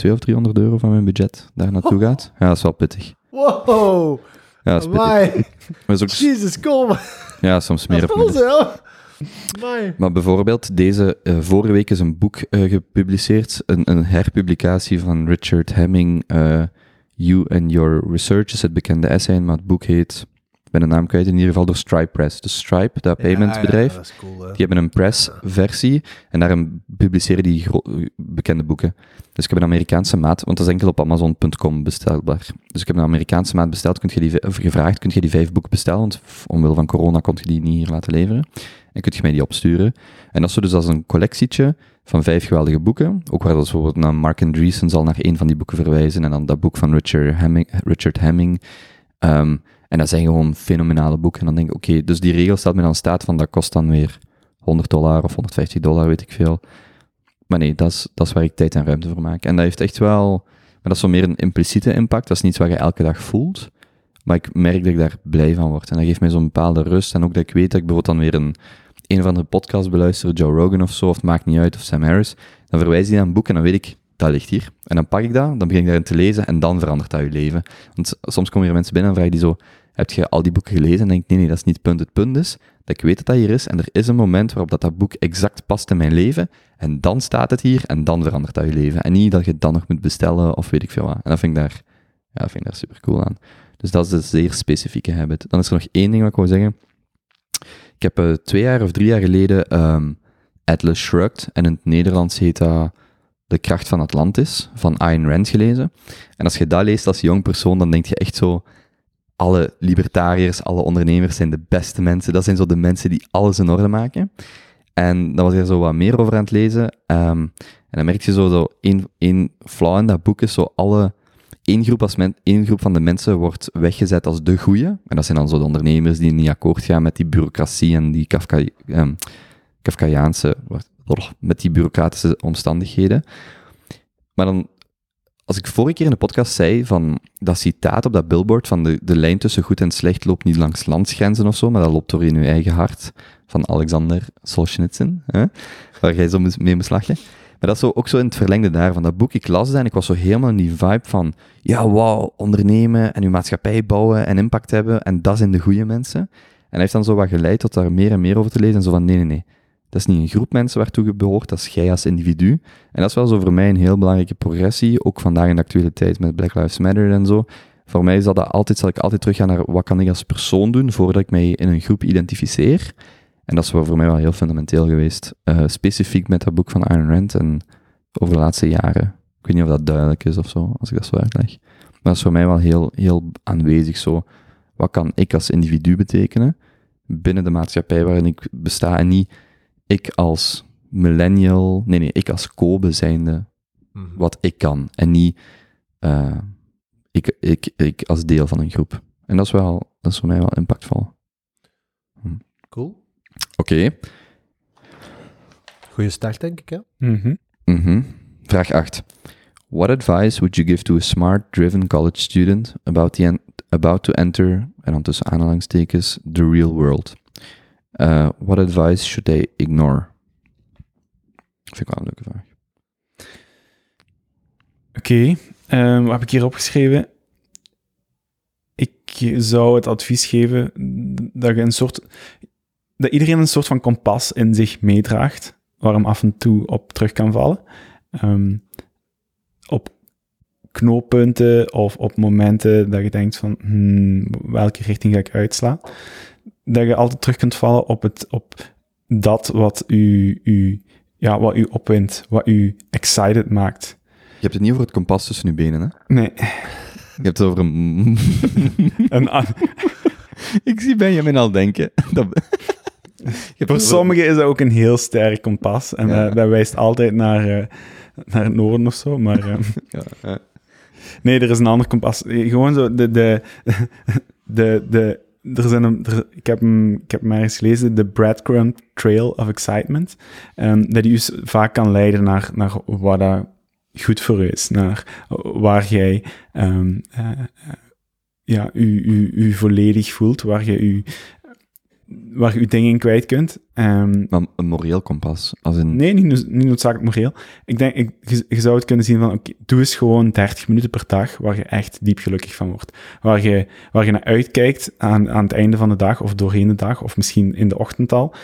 200 of 300 euro van mijn budget daar naartoe oh. gaat. Ja, dat is wel pittig. Wow! Ja, dat is pittig. Maar is ook... Jesus, kom! Ja, soms meer of minder. Maar bijvoorbeeld, deze uh, vorige week is een boek uh, gepubliceerd, een, een, herpublicatie van Richard Hemming, uh, You and Your Research is het bekende essay, maar het boek heet ben de naam kwijt, in ieder geval door Stripe Press. Dus Stripe, dat paymentbedrijf, ja, cool, die hebben een press-versie en daarin publiceren die bekende boeken. Dus ik heb een Amerikaanse maat, want dat is enkel op Amazon.com bestelbaar. Dus ik heb een Amerikaanse maat besteld, kunt je die, of gevraagd, kun je die vijf boeken bestellen, want omwille van corona kon je die niet hier laten leveren. En kun je mij die opsturen. En dat is dus als een collectietje van vijf geweldige boeken. Ook waar dat bijvoorbeeld naar Mark Andreessen zal naar één van die boeken verwijzen. En dan dat boek van Richard Hemming. Richard Hemming um, en dat zijn gewoon fenomenale boeken. En dan denk ik, oké, dus die regel stelt me dan staat van dat kost dan weer 100 dollar of 150 dollar, weet ik veel. Maar nee, dat is, dat is waar ik tijd en ruimte voor maak. En dat heeft echt wel, maar dat is zo meer een impliciete impact. Dat is niets wat je elke dag voelt. Maar ik merk dat ik daar blij van word. En dat geeft mij zo'n bepaalde rust. En ook dat ik weet dat ik bijvoorbeeld dan weer een, een of andere podcast beluister, Joe Rogan of zo, of het maakt niet uit, of Sam Harris. Dan verwijs hij naar een boek en dan weet ik, dat ligt hier. En dan pak ik dat, dan begin ik daarin te lezen en dan verandert dat je leven. Want soms komen er mensen binnen en vragen die zo, heb je al die boeken gelezen? En denk nee, nee, dat is niet het punt. Het punt is dat ik weet dat dat hier is en er is een moment waarop dat, dat boek exact past in mijn leven en dan staat het hier en dan verandert dat je leven. En niet dat je het dan nog moet bestellen of weet ik veel wat. En dat vind ik daar, ja, vind ik daar super cool aan. Dus dat is een zeer specifieke habit. Dan is er nog één ding wat ik wil zeggen. Ik heb uh, twee jaar of drie jaar geleden um, Atlas Shrugged en in het Nederlands heet dat De kracht van Atlantis van Ayn Rand gelezen. En als je dat leest als jong persoon, dan denk je echt zo, alle libertariërs, alle ondernemers zijn de beste mensen. Dat zijn zo de mensen die alles in orde maken. En dan was ik er zo wat meer over aan het lezen. Um, en dan merk je zo, zo één, één flauw in dat boek is zo alle... Één groep, als één groep van de mensen wordt weggezet als de goeie. En dat zijn dan zo de ondernemers die niet akkoord gaan met die bureaucratie en die Kafka, um, Kafkaiaanse... Met die bureaucratische omstandigheden. Maar dan als ik vorige keer in de podcast zei van dat citaat op dat billboard van de, de lijn tussen goed en slecht loopt niet langs landsgrenzen of zo, maar dat loopt door in uw eigen hart, van Alexander Solzhenitsyn, hè, waar jij zo mee beslag je. Maar dat is zo, ook zo in het verlengde daarvan. Dat boek, ik las het en ik was zo helemaal in die vibe van, ja, wauw, ondernemen en uw maatschappij bouwen en impact hebben, en dat zijn de goede mensen. En hij heeft dan zo wat geleid tot daar meer en meer over te lezen, en zo van, nee, nee, nee, dat is niet een groep mensen waartoe je behoort, dat is jij als individu. En dat is wel zo voor mij een heel belangrijke progressie, ook vandaag in de actualiteit met Black Lives Matter en zo. Voor mij zal, dat altijd, zal ik altijd teruggaan naar wat kan ik als persoon doen voordat ik mij in een groep identificeer. En dat is voor mij wel heel fundamenteel geweest. Uh, specifiek met dat boek van Ayn Rand en over de laatste jaren. Ik weet niet of dat duidelijk is of zo, als ik dat zo uitleg. Maar dat is voor mij wel heel, heel aanwezig zo. Wat kan ik als individu betekenen binnen de maatschappij waarin ik besta en niet ik als millennial, nee, nee, ik als Kobe zijnde, mm wat ik kan. En niet uh, ik, ik, ik als deel van een groep. En dat is wel, dat is voor mij wel impactvol. Hm. Cool. Oké. Goeie start, denk ik, hè? Mhm. Mhm. Vraag 8. What advice would you give to a smart, driven college student about, the en- about to enter, en dan tussen aanhalingstekens, the real world? Uh, what advice should they ignore? Vind ik wel een leuke vraag. Oké, ehm, wat heb ik hier opgeschreven? Ik zou het advies geven dat je een soort... Dat iedereen een soort van kompas in zich meedraagt, waar hem af en toe op terug kan vallen. Ehm, op knooppunten of op momenten dat je denkt van, hmm, welke richting ga ik uitslaan? Dat je altijd terug kunt vallen op, het, op dat wat u, u, ja, wat u opwint, wat u excited maakt. Je hebt het niet over het kompas tussen je benen, hè? Nee, Je hebt het over een... een, a- ik zie Benjamin al denken. Dat... Voor sommigen is dat ook een heel sterk kompas. En Ja. dat, dat wijst altijd naar, eh, naar het noorden of zo. Maar eh, Ja, nee, er is een ander kompas. Gewoon zo, de... de, de, de er zijn ik, heb hem, ik heb hem ergens gelezen, de breadcrumb trail of excitement. Ehm, dat die dus vaak kan leiden naar, naar wat dat goed voor u is. Naar waar jij eh, ja, u, u, u volledig voelt, waar je u, waar je uw dingen in kwijt kunt. Ehm, Maar een moreel kompas, als in... Nee, niet, niet noodzakelijk moreel. Ik denk, ik, je, je zou het kunnen zien van, oké, doe eens gewoon 30 minuten per dag waar je echt diep gelukkig van wordt. Waar je, waar je naar uitkijkt aan, aan het einde van de dag of doorheen de dag of misschien in de ochtend al.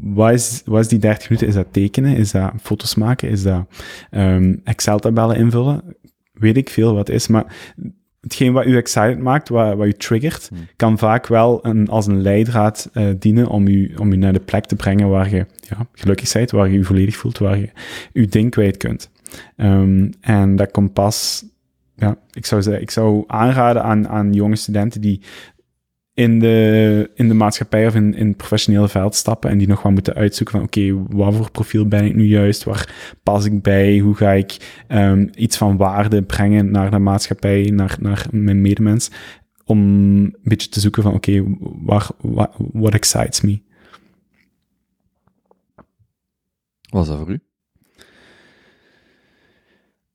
Wat is, wat is die 30 minuten? Is dat tekenen? Is dat foto's maken? Is dat ehm, Excel-tabellen invullen? Weet ik veel wat is, maar hetgeen wat u excited maakt, wat, wat u triggert, Hmm. kan vaak wel een, als een leidraad eh, dienen om u, om u naar de plek te brengen waar je ja, gelukkig bent, waar je je volledig voelt, waar je uw ding kwijt kunt. Ehm, en dat kompas, ja, ik zou, zeggen, ik zou aanraden aan, aan jonge studenten die in de, in de maatschappij of in, in het professionele veld stappen en die nog wel moeten uitzoeken van oké, wat voor profiel ben ik nu juist, waar pas ik bij, hoe ga ik ehm, iets van waarde brengen naar de maatschappij, naar, naar mijn medemens, om een beetje te zoeken van oké, waar what excites me? Wat is dat voor u?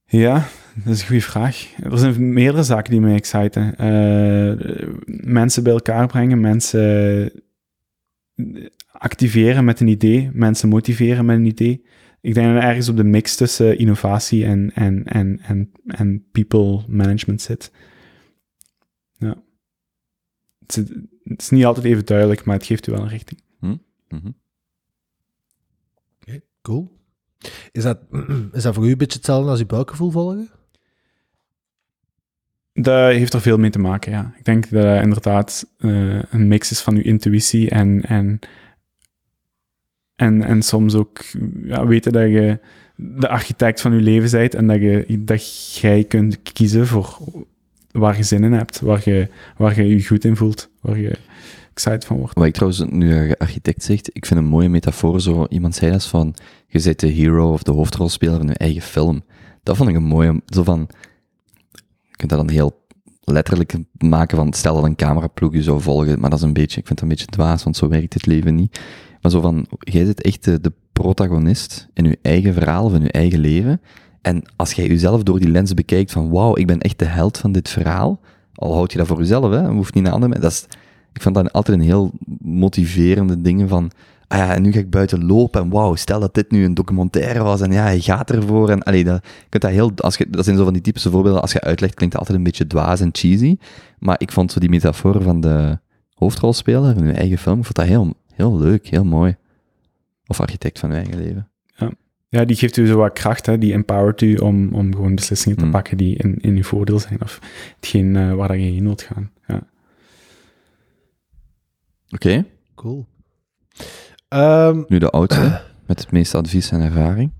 Ja, dat is een goede vraag. Er zijn meerdere zaken die mij exciten. Eh, mensen bij elkaar brengen, mensen activeren met een idee, mensen motiveren met een idee. Ik denk dat er ergens op de mix tussen innovatie en, en, en, en, en people management zit. Ja. Het is, het is niet altijd even duidelijk, maar het geeft u wel een richting. Mhm. Oké, cool. Is dat, is dat voor u een beetje hetzelfde als uw buikgevoel volgen? Dat heeft er veel mee te maken, ja. Ik denk dat inderdaad eh, een mix is van uw intuïtie en, en, en, en soms ook ja, weten dat je de architect van je leven bent en dat, je, dat jij kunt kiezen voor waar je zin in hebt, waar je waar je, je goed in voelt, waar je excited van wordt. Wat ik trouwens, nu je architect zegt, ik vind een mooie metafoor, zo iemand zei dat van, je bent de hero of de hoofdrolspeler in je eigen film. Dat vond ik een mooie, zo van, je kunt dat dan heel letterlijk maken van, stel dat een cameraploeg je zou volgen, maar dat is een beetje, ik vind dat een beetje dwaas, want zo werkt het leven niet. Maar zo van, jij zit echt de, protagonist in je eigen verhaal of in je eigen leven, en als jij jezelf door die lens bekijkt van, wauw, ik ben echt de held van dit verhaal, al houd je dat voor jezelf, hè, hoeft niet naar anderen, dat is, ik vond dat altijd een heel motiverende dingen van, ah ja, en nu ga ik buiten lopen en wauw, stel dat dit nu een documentaire was en ja, je gaat ervoor en allee, dat, je kunt dat heel, als je, dat zijn zo van die typische voorbeelden, als je uitlegt klinkt het altijd een beetje dwaas en cheesy, maar ik vond zo die metafoor van de hoofdrolspeler in je eigen film, ik vond dat heel, heel leuk, heel mooi. Of architect van je eigen leven. Ja, die geeft u zo wat kracht, hè, die empowert u om, om gewoon beslissingen te Mm. pakken die in, in uw voordeel zijn, of hetgeen eh, waar je heen wilt gaan. Ja. Oké, Cool. Ehm, nu de oudste, met het meeste advies en ervaring.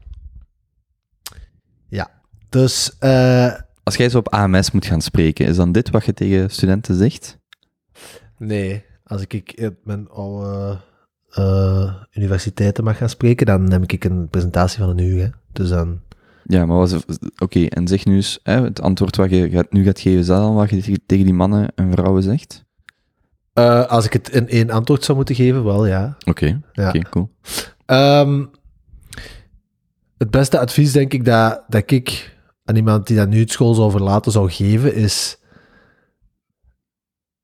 dus, eh, Als jij zo op AMS moet gaan spreken, is dan dit wat je tegen studenten zegt? nee, als ik, in mijn oude eh, universiteiten mag gaan spreken, dan neem ik een presentatie van een uur. Hè. Dus dan, Ja, maar was oké, en zeg nu eens hè, het antwoord wat je gaat, nu gaat geven, is dat dan wat je tegen die mannen en vrouwen zegt? Eh, als ik het in één antwoord zou moeten geven, wel ja. Oké, Ja. cool. Ehm, het beste advies, denk ik, dat, dat ik aan iemand die dat nu het school zou verlaten zou geven, is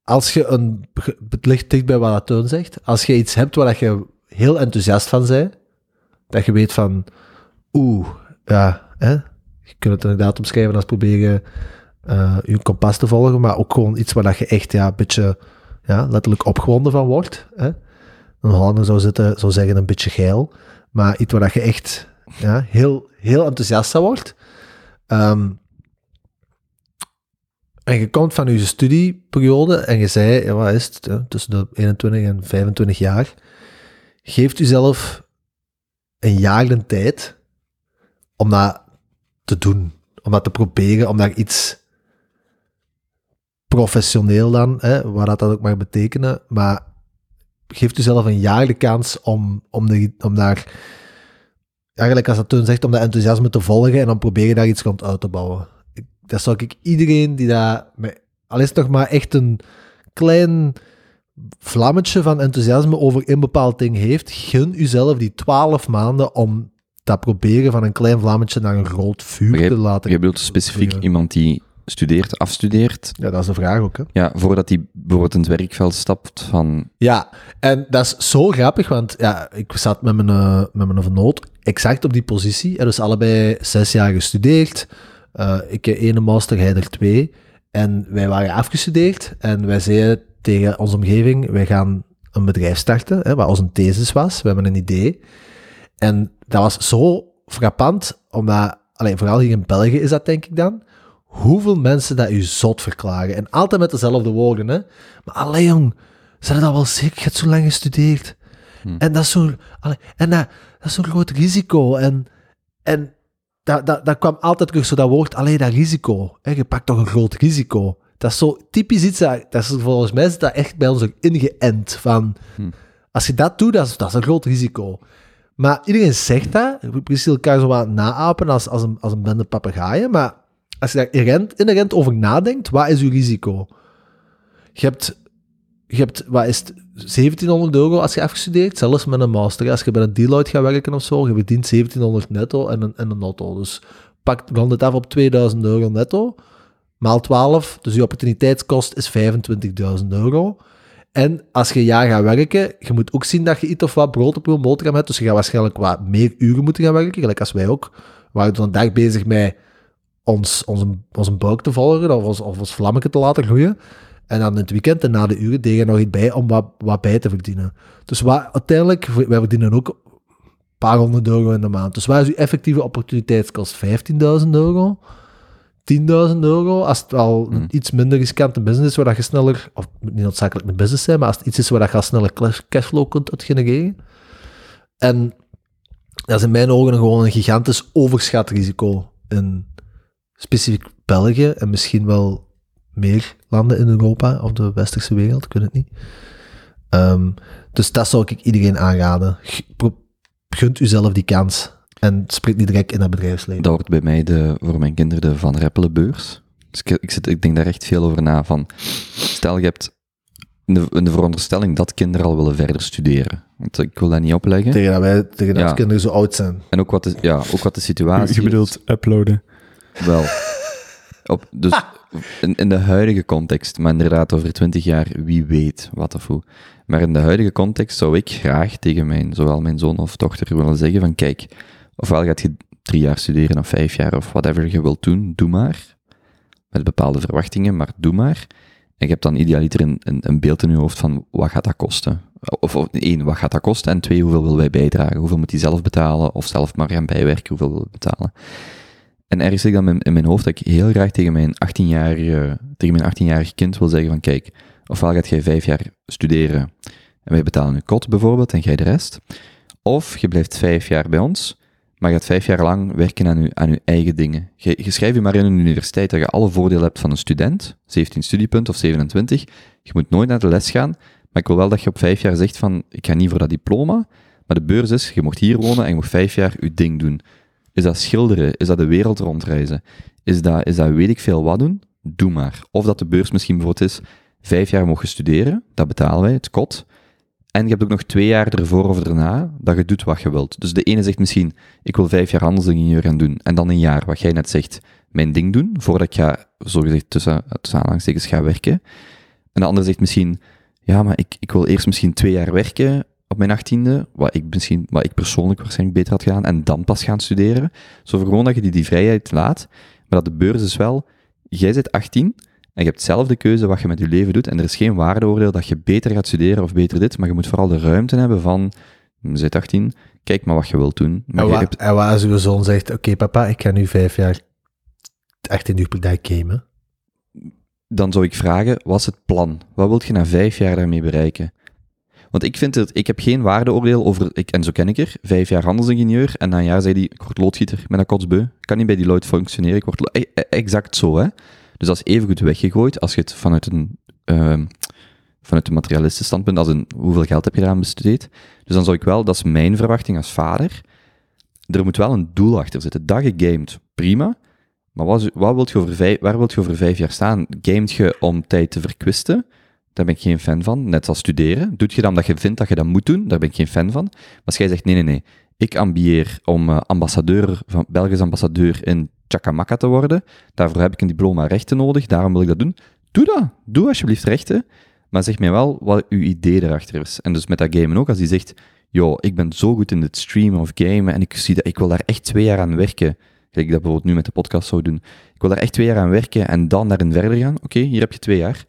als je een, het ligt dicht bij wat dat Teun zegt, als je iets hebt waar dat je heel enthousiast van bent, dat je weet van, oeh, ja, hè, je kunt het inderdaad omschrijven als proberen eh, je kompas te volgen, maar ook gewoon iets waar dat je echt ja, een beetje ja, letterlijk opgewonden van wordt. Hè. Een Hollander zou, zitten, zou zeggen een beetje geil, maar iets waar je echt ja, heel, heel enthousiast van wordt. Ehm, en je komt van je studieperiode en je zei, ja, wat is het, tussen de 21 en 25 jaar, geeft jezelf een jaar de tijd om dat te doen, om dat te proberen, om daar iets professioneel dan, hè, wat dat, ook mag betekenen, maar geeft jezelf een jaar de kans om, om, de, om daar, eigenlijk als dat toen zegt, om dat enthousiasme te volgen en dan probeer je daar iets rond uit te bouwen. Ik, dat zou ik iedereen die daar, al is het nog maar echt een klein vlammetje van enthousiasme over een bepaald ding heeft, gun jezelf die twaalf maanden om dat proberen van een klein vlammetje naar een groot vuur jij- te laten. Je bedoelt specifiek iemand die studeert, afstudeert, Ja, dat is de vraag ook, hè. ja, voordat hij bijvoorbeeld in het werkveld stapt van... Ja, en dat is zo grappig, want ja, ik zat met mijn, eh, met mijn vernoot exact op die positie. En dus allebei zes jaar gestudeerd. Eh, ik heb één master, hij er twee. En wij waren afgestudeerd en wij zeiden tegen onze omgeving, wij gaan een bedrijf starten, hè, wat onze thesis was. We hebben een idee. En dat was zo frappant, omdat, alleen vooral hier in België is dat denk ik dan, hoeveel mensen dat u zot verklaren. En altijd met dezelfde woorden, hè. Maar alleen jong, zijn dat wel zeker? Je hebt zo lang gestudeerd. En dat is zo, allee, en dat, dat is zo'n groot risico. En, en dat, dat, dat kwam altijd terug, zo dat woord, alleen dat risico. Hè, je pakt toch een groot risico. Dat is zo typisch iets, dat, dat is, volgens mij is dat echt bij ons ook ingeënt. Van, Als je dat doet, dat is, dat is een groot risico. Maar iedereen zegt dat. Precies elkaar zo wat naapen als, als, een, als een bende papegaaien. Maar als je daar inherent, over nadenkt, wat is je risico? Je hebt, je hebt, wat is het, 1700 euro als je afgestudeerd, zelfs met een master. Als je bij een Deloitte gaat werken of zo, je verdient 1700 netto en een, en een auto. Dus pak, rond het af op 2000 euro netto, maal 12, dus je opportuniteitskost is 25.000 euro. En als je een jaar gaat werken, je moet ook zien dat je iets of wat brood op je boterham hebt. Dus je gaat waarschijnlijk wat meer uren moeten gaan werken, gelijk als wij ook. We waren toen een dag bezig met ons, onze, onze buik te volgen of ons, of ons vlammetje te laten groeien. En dan in het weekend en na de uren deed je nog iets bij om wat, wat bij te verdienen. Dus wat, uiteindelijk, wij verdienen ook een paar honderd euro in de maand. Dus waar is uw effectieve opportuniteitskost? 15.000 euro? 10.000 euro? Als het al een iets minder riskante business is, waar dat je sneller, of niet noodzakelijk een business zijn, maar als het iets is waar dat je sneller cashflow kunt genereren. En dat is in mijn ogen gewoon een gigantisch overschat risico in specifiek België en misschien wel meer landen in Europa of de westerse wereld, ik weet het niet. Ehm, dus dat zou ik iedereen aanraden. Gunt uzelf die kans en spreek niet direct in dat bedrijfsleven. Dat wordt bij mij de, voor mijn kinderen de Van Reppelenbeurs. Dus ik, ik, zit, ik denk daar echt veel over na. Van, stel, je hebt in de, in de veronderstelling dat kinderen al willen verder studeren. Want ik wil dat niet opleggen. Tegen dat wij, tegen dat Ja. kinderen zo oud zijn. En ook wat de, ja, ook wat de situatie Je is. bedoelt uploaden. Wel. Op, dus in, in de huidige context, maar inderdaad over twintig jaar, wie weet wat of hoe. Maar in de huidige context zou ik graag tegen mijn, zowel mijn zoon of dochter willen zeggen van kijk, ofwel gaat je drie jaar studeren of vijf jaar of whatever je wilt doen, doe maar. Met bepaalde verwachtingen, maar doe maar. En je hebt dan idealiter een, een, een beeld in je hoofd van wat gaat dat kosten? Of, of één, wat gaat dat kosten? En twee, hoeveel willen wij bijdragen? Hoeveel moet hij zelf betalen? Of zelf maar gaan bijwerken? Hoeveel wil hij betalen? En ergens zit ik dan in, mijn hoofd dat ik heel graag tegen mijn 18-jarige, tegen mijn 18-jarige kind wil zeggen van kijk, ofwel gaat jij vijf jaar studeren en wij betalen je kot bijvoorbeeld en jij de rest. Of je blijft vijf jaar bij ons, maar gaat vijf jaar lang werken aan je, aan je eigen dingen. Je, je schrijft je maar in een universiteit dat je alle voordelen hebt van een student, 17 studiepunten of 27. Je moet nooit naar de les gaan, maar ik wil wel dat je op vijf jaar zegt van ik ga niet voor dat diploma, maar de beurs is, je mocht hier wonen en je mocht vijf jaar je ding doen. Is dat schilderen? Is dat de wereld rondreizen? Is dat, is dat weet ik veel wat doen? Doe maar. Of dat de beurs misschien bijvoorbeeld is, vijf jaar mogen studeren, dat betalen wij, het kot. En je hebt ook nog twee jaar ervoor of erna dat je doet wat je wilt. Dus de ene zegt misschien, ik wil vijf jaar handelsingenieur gaan doen. En dan een jaar, wat jij net zegt, mijn ding doen, voordat ik ga, zogezegd tussen, tussen aanhalingstekens ga werken. En de andere zegt misschien, ja, maar ik, ik wil eerst misschien twee jaar werken op mijn achttiende, wat ik misschien, wat ik persoonlijk waarschijnlijk beter had gedaan, en dan pas gaan studeren. Zo voor gewoon dat je die, die vrijheid laat, maar dat de beurs is wel, jij zit 18 en je hebt zelf de keuze wat je met je leven doet, en er is geen waardeoordeel dat je beter gaat studeren of beter dit, maar je moet vooral de ruimte hebben van, je zit 18, kijk maar wat je wilt doen. Maar En, je wa hebt- en wat als uw zoon zegt, oké papa, ik ga nu vijf jaar 18 uur per dag gamen. dan zou ik vragen, wat is het plan? Wat wilt je na vijf jaar daarmee bereiken? Want ik vind het, ik heb geen waardeoordeel over, ik, en zo ken ik er, vijf jaar handelsingenieur, en na een jaar zei hij, ik word loodgieter, ben dat kotsbeu, kan niet bij die Deloitte functioneren, ik word, e- e- exact zo, hè. Dus dat is evengoed weggegooid, als je het vanuit een, ehm vanuit een materialistisch standpunt, als een, hoeveel geld heb je eraan besteed? Dus dan zou ik wel, dat is mijn verwachting als vader, er moet wel een doel achter zitten. Dat je gamet, prima, maar wat, wat wilt je over vijf, waar wilt je over vijf jaar staan? Gamet je om tijd te verkwisten? Daar ben ik geen fan van. Net als studeren. Doet je dan omdat je vindt dat je dat moet doen? Daar ben ik geen fan van. Maar als jij zegt, nee, nee, nee. Ik ambieer om eh, ambassadeur, van, Belgisch ambassadeur in Chakamaka te worden. Daarvoor heb ik een diploma rechten nodig. Daarom wil ik dat doen. Doe dat. Doe alsjeblieft rechten. Maar zeg mij wel wat uw idee erachter is. En dus met dat gamen ook. Als die zegt, joh, ik ben zo goed in het streamen of gamen en ik zie dat ik wil daar echt twee jaar aan werken. Ik dat bijvoorbeeld nu met de podcast zou doen. Ik wil daar echt twee jaar aan werken en dan daarin verder gaan. Oké, hier heb je twee jaar.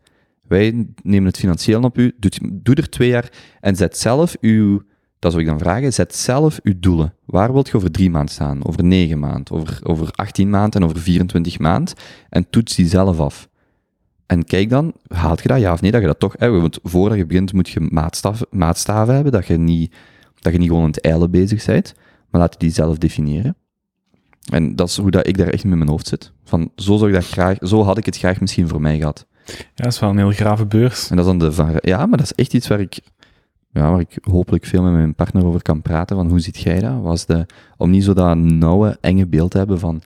Wij nemen het financieel op u. Doe, er twee jaar en zet zelf uw, dat zou ik dan vragen, zet zelf uw doelen. Waar wilt je over drie maanden staan? Over negen maanden? Over, over 18 maanden en over 24 maanden? En toets die zelf af. En kijk dan, haalt je dat ja of nee, dat je dat toch, hè, want voordat je begint moet je maatstaf, maatstaven hebben, dat je, niet, dat je niet gewoon aan het eilen bezig bent, maar laat je die zelf definiëren. En dat is hoe dat ik daar echt met mijn hoofd zit. Van, zo, zou ik dat graag, zo had ik het graag misschien voor mij gehad. Ja, dat is wel een heel grave beurs. En dat is dan de ja, maar dat is echt iets waar ik, ja, waar ik hopelijk veel met mijn partner over kan praten. Van hoe ziet jij dat? Was de, om niet zo dat nauwe, enge beeld te hebben van,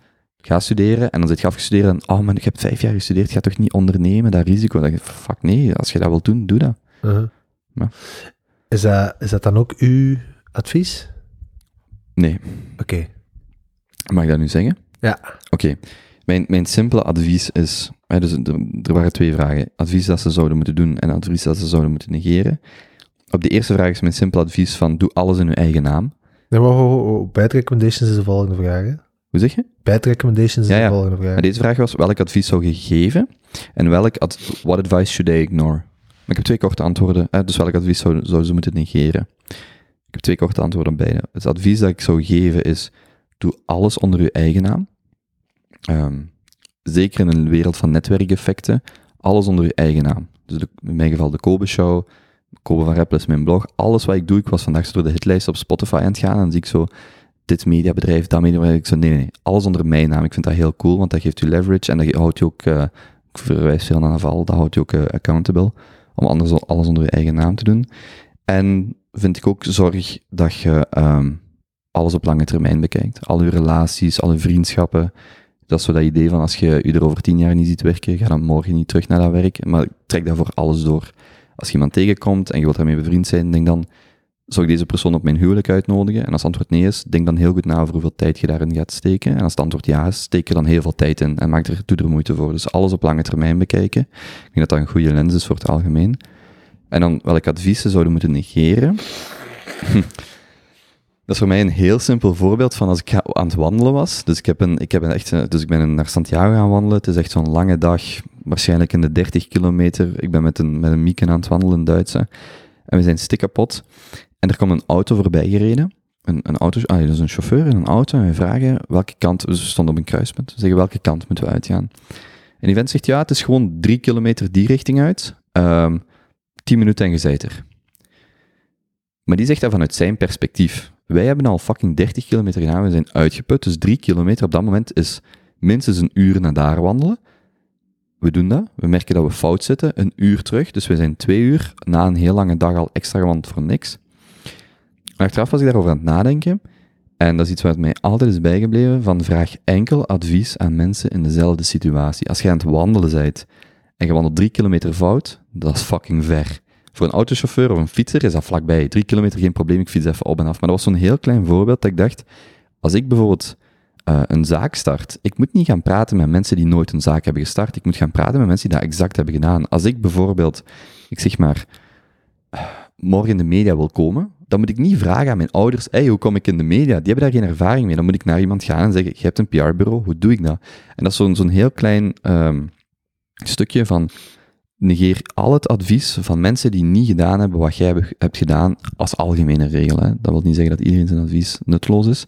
ga studeren en dan zit je afgestudeerd en, oh man, ik heb vijf jaar gestudeerd, ga toch niet ondernemen, dat risico. Dan denk je, fuck nee, als je dat wilt doen, doe dat. Ja. Is, dat, is dat dan ook uw advies? Nee, Oké. mag ik dat nu zeggen? Ja. Oké, mijn, mijn simpele advies is, dus er, er waren twee vragen. Advies dat ze zouden moeten doen en advies dat ze zouden moeten negeren. Op de eerste vraag is mijn simpele advies van, doe alles in uw eigen naam. Nee. Bad recommendations is de volgende vraag. hè? Hoe zeg je? Bad recommendations is Ja, ja. de volgende vraag. Maar deze vraag was, welk advies zou je geven? En welk, ad, what advice should I ignore? Maar ik heb twee korte antwoorden. Hè, dus welk advies zouden zou ze moeten negeren? Ik heb twee korte antwoorden op beide. Het advies dat ik zou geven is, doe alles onder je eigen naam. Ehm, zeker in een wereld van netwerkeffecten, alles onder je eigen naam. Dus in mijn geval de Kobe Show, van Rappel is mijn blog. Alles wat ik doe, ik was vandaag zo door de hitlijst op Spotify aan het gaan en dan zie ik zo, dit mediabedrijf, dat mediabedrijf. Ik zo, nee, nee, alles onder mijn naam. Ik vind dat heel cool, want dat geeft u leverage en dat houdt je ook, eh, ik verwijs veel naar Naval, dat houdt je ook eh, accountable, om anders al- alles onder je eigen naam te doen. En vind ik ook zorg dat je ehm, alles op lange termijn bekijkt. Al je relaties, al je vriendschappen. Dat is zo dat idee van als je je er over tien jaar niet ziet werken, ga dan morgen niet terug naar dat werk. Maar trek daarvoor alles door. Als je iemand tegenkomt en je wilt daarmee bevriend zijn, denk dan, zou ik deze persoon op mijn huwelijk uitnodigen? En als het antwoord nee is, denk dan heel goed na over hoeveel tijd je daarin gaat steken. En als het antwoord ja is, steek er dan heel veel tijd in en maak er, doe er moeite voor. Dus alles op lange termijn bekijken. Ik denk dat dat een goede lens is voor het algemeen. En dan welke advies ze zouden moeten negeren. Dat is voor mij een heel simpel voorbeeld van als ik aan het wandelen was. Dus ik, heb een, ik, heb een echt, eh, dus ik ben naar Santiago gaan wandelen. Het is echt zo'n lange dag, waarschijnlijk in de 30 kilometer. Ik ben met een, met een mieken aan het wandelen in Duitse. En we zijn stikkapot. En er komt een auto voorbij gereden. Een, een auto, ah, dus een chauffeur in een auto. En wij vragen welke kant, we stonden op een kruispunt. We zeggen welke kant moeten we uitgaan. En die vent zegt, ja, het is gewoon drie kilometer die richting uit. Ehm 10 minuten en je er. Maar die zegt dat vanuit zijn perspectief. Wij hebben al fucking 30 kilometer gedaan, we zijn uitgeput, dus 3 kilometer op dat moment is minstens een uur naar daar wandelen. We doen dat, we merken dat we fout zitten, een uur terug, dus we zijn twee uur na een heel lange dag al extra gewandeld voor niks. Achteraf was ik daarover aan het nadenken, en dat is iets wat mij altijd is bijgebleven, van vraag enkel advies aan mensen in dezelfde situatie. Als je aan het wandelen bent, en je wandelt drie kilometer fout, dat is fucking ver. Voor een autochauffeur of een fietser is dat vlakbij. Drie kilometer geen probleem, ik fiets even op en af. Maar dat was zo'n heel klein voorbeeld dat ik dacht, als ik bijvoorbeeld uh, een zaak start, ik moet niet gaan praten met mensen die nooit een zaak hebben gestart. Ik moet gaan praten met mensen die dat exact hebben gedaan. Als ik bijvoorbeeld, ik zeg maar, morgen in de media wil komen, dan moet ik niet vragen aan mijn ouders, hey, hoe kom ik in de media? Die hebben daar geen ervaring mee. Dan moet ik naar iemand gaan en zeggen, je hebt een PR-bureau, hoe doe ik dat? En dat is zo'n zo'n heel klein um, stukje van, negeer al het advies van mensen die niet gedaan hebben wat jij hebt gedaan als algemene regel. Hè. Dat wil niet zeggen dat iedereen zijn advies nutteloos is.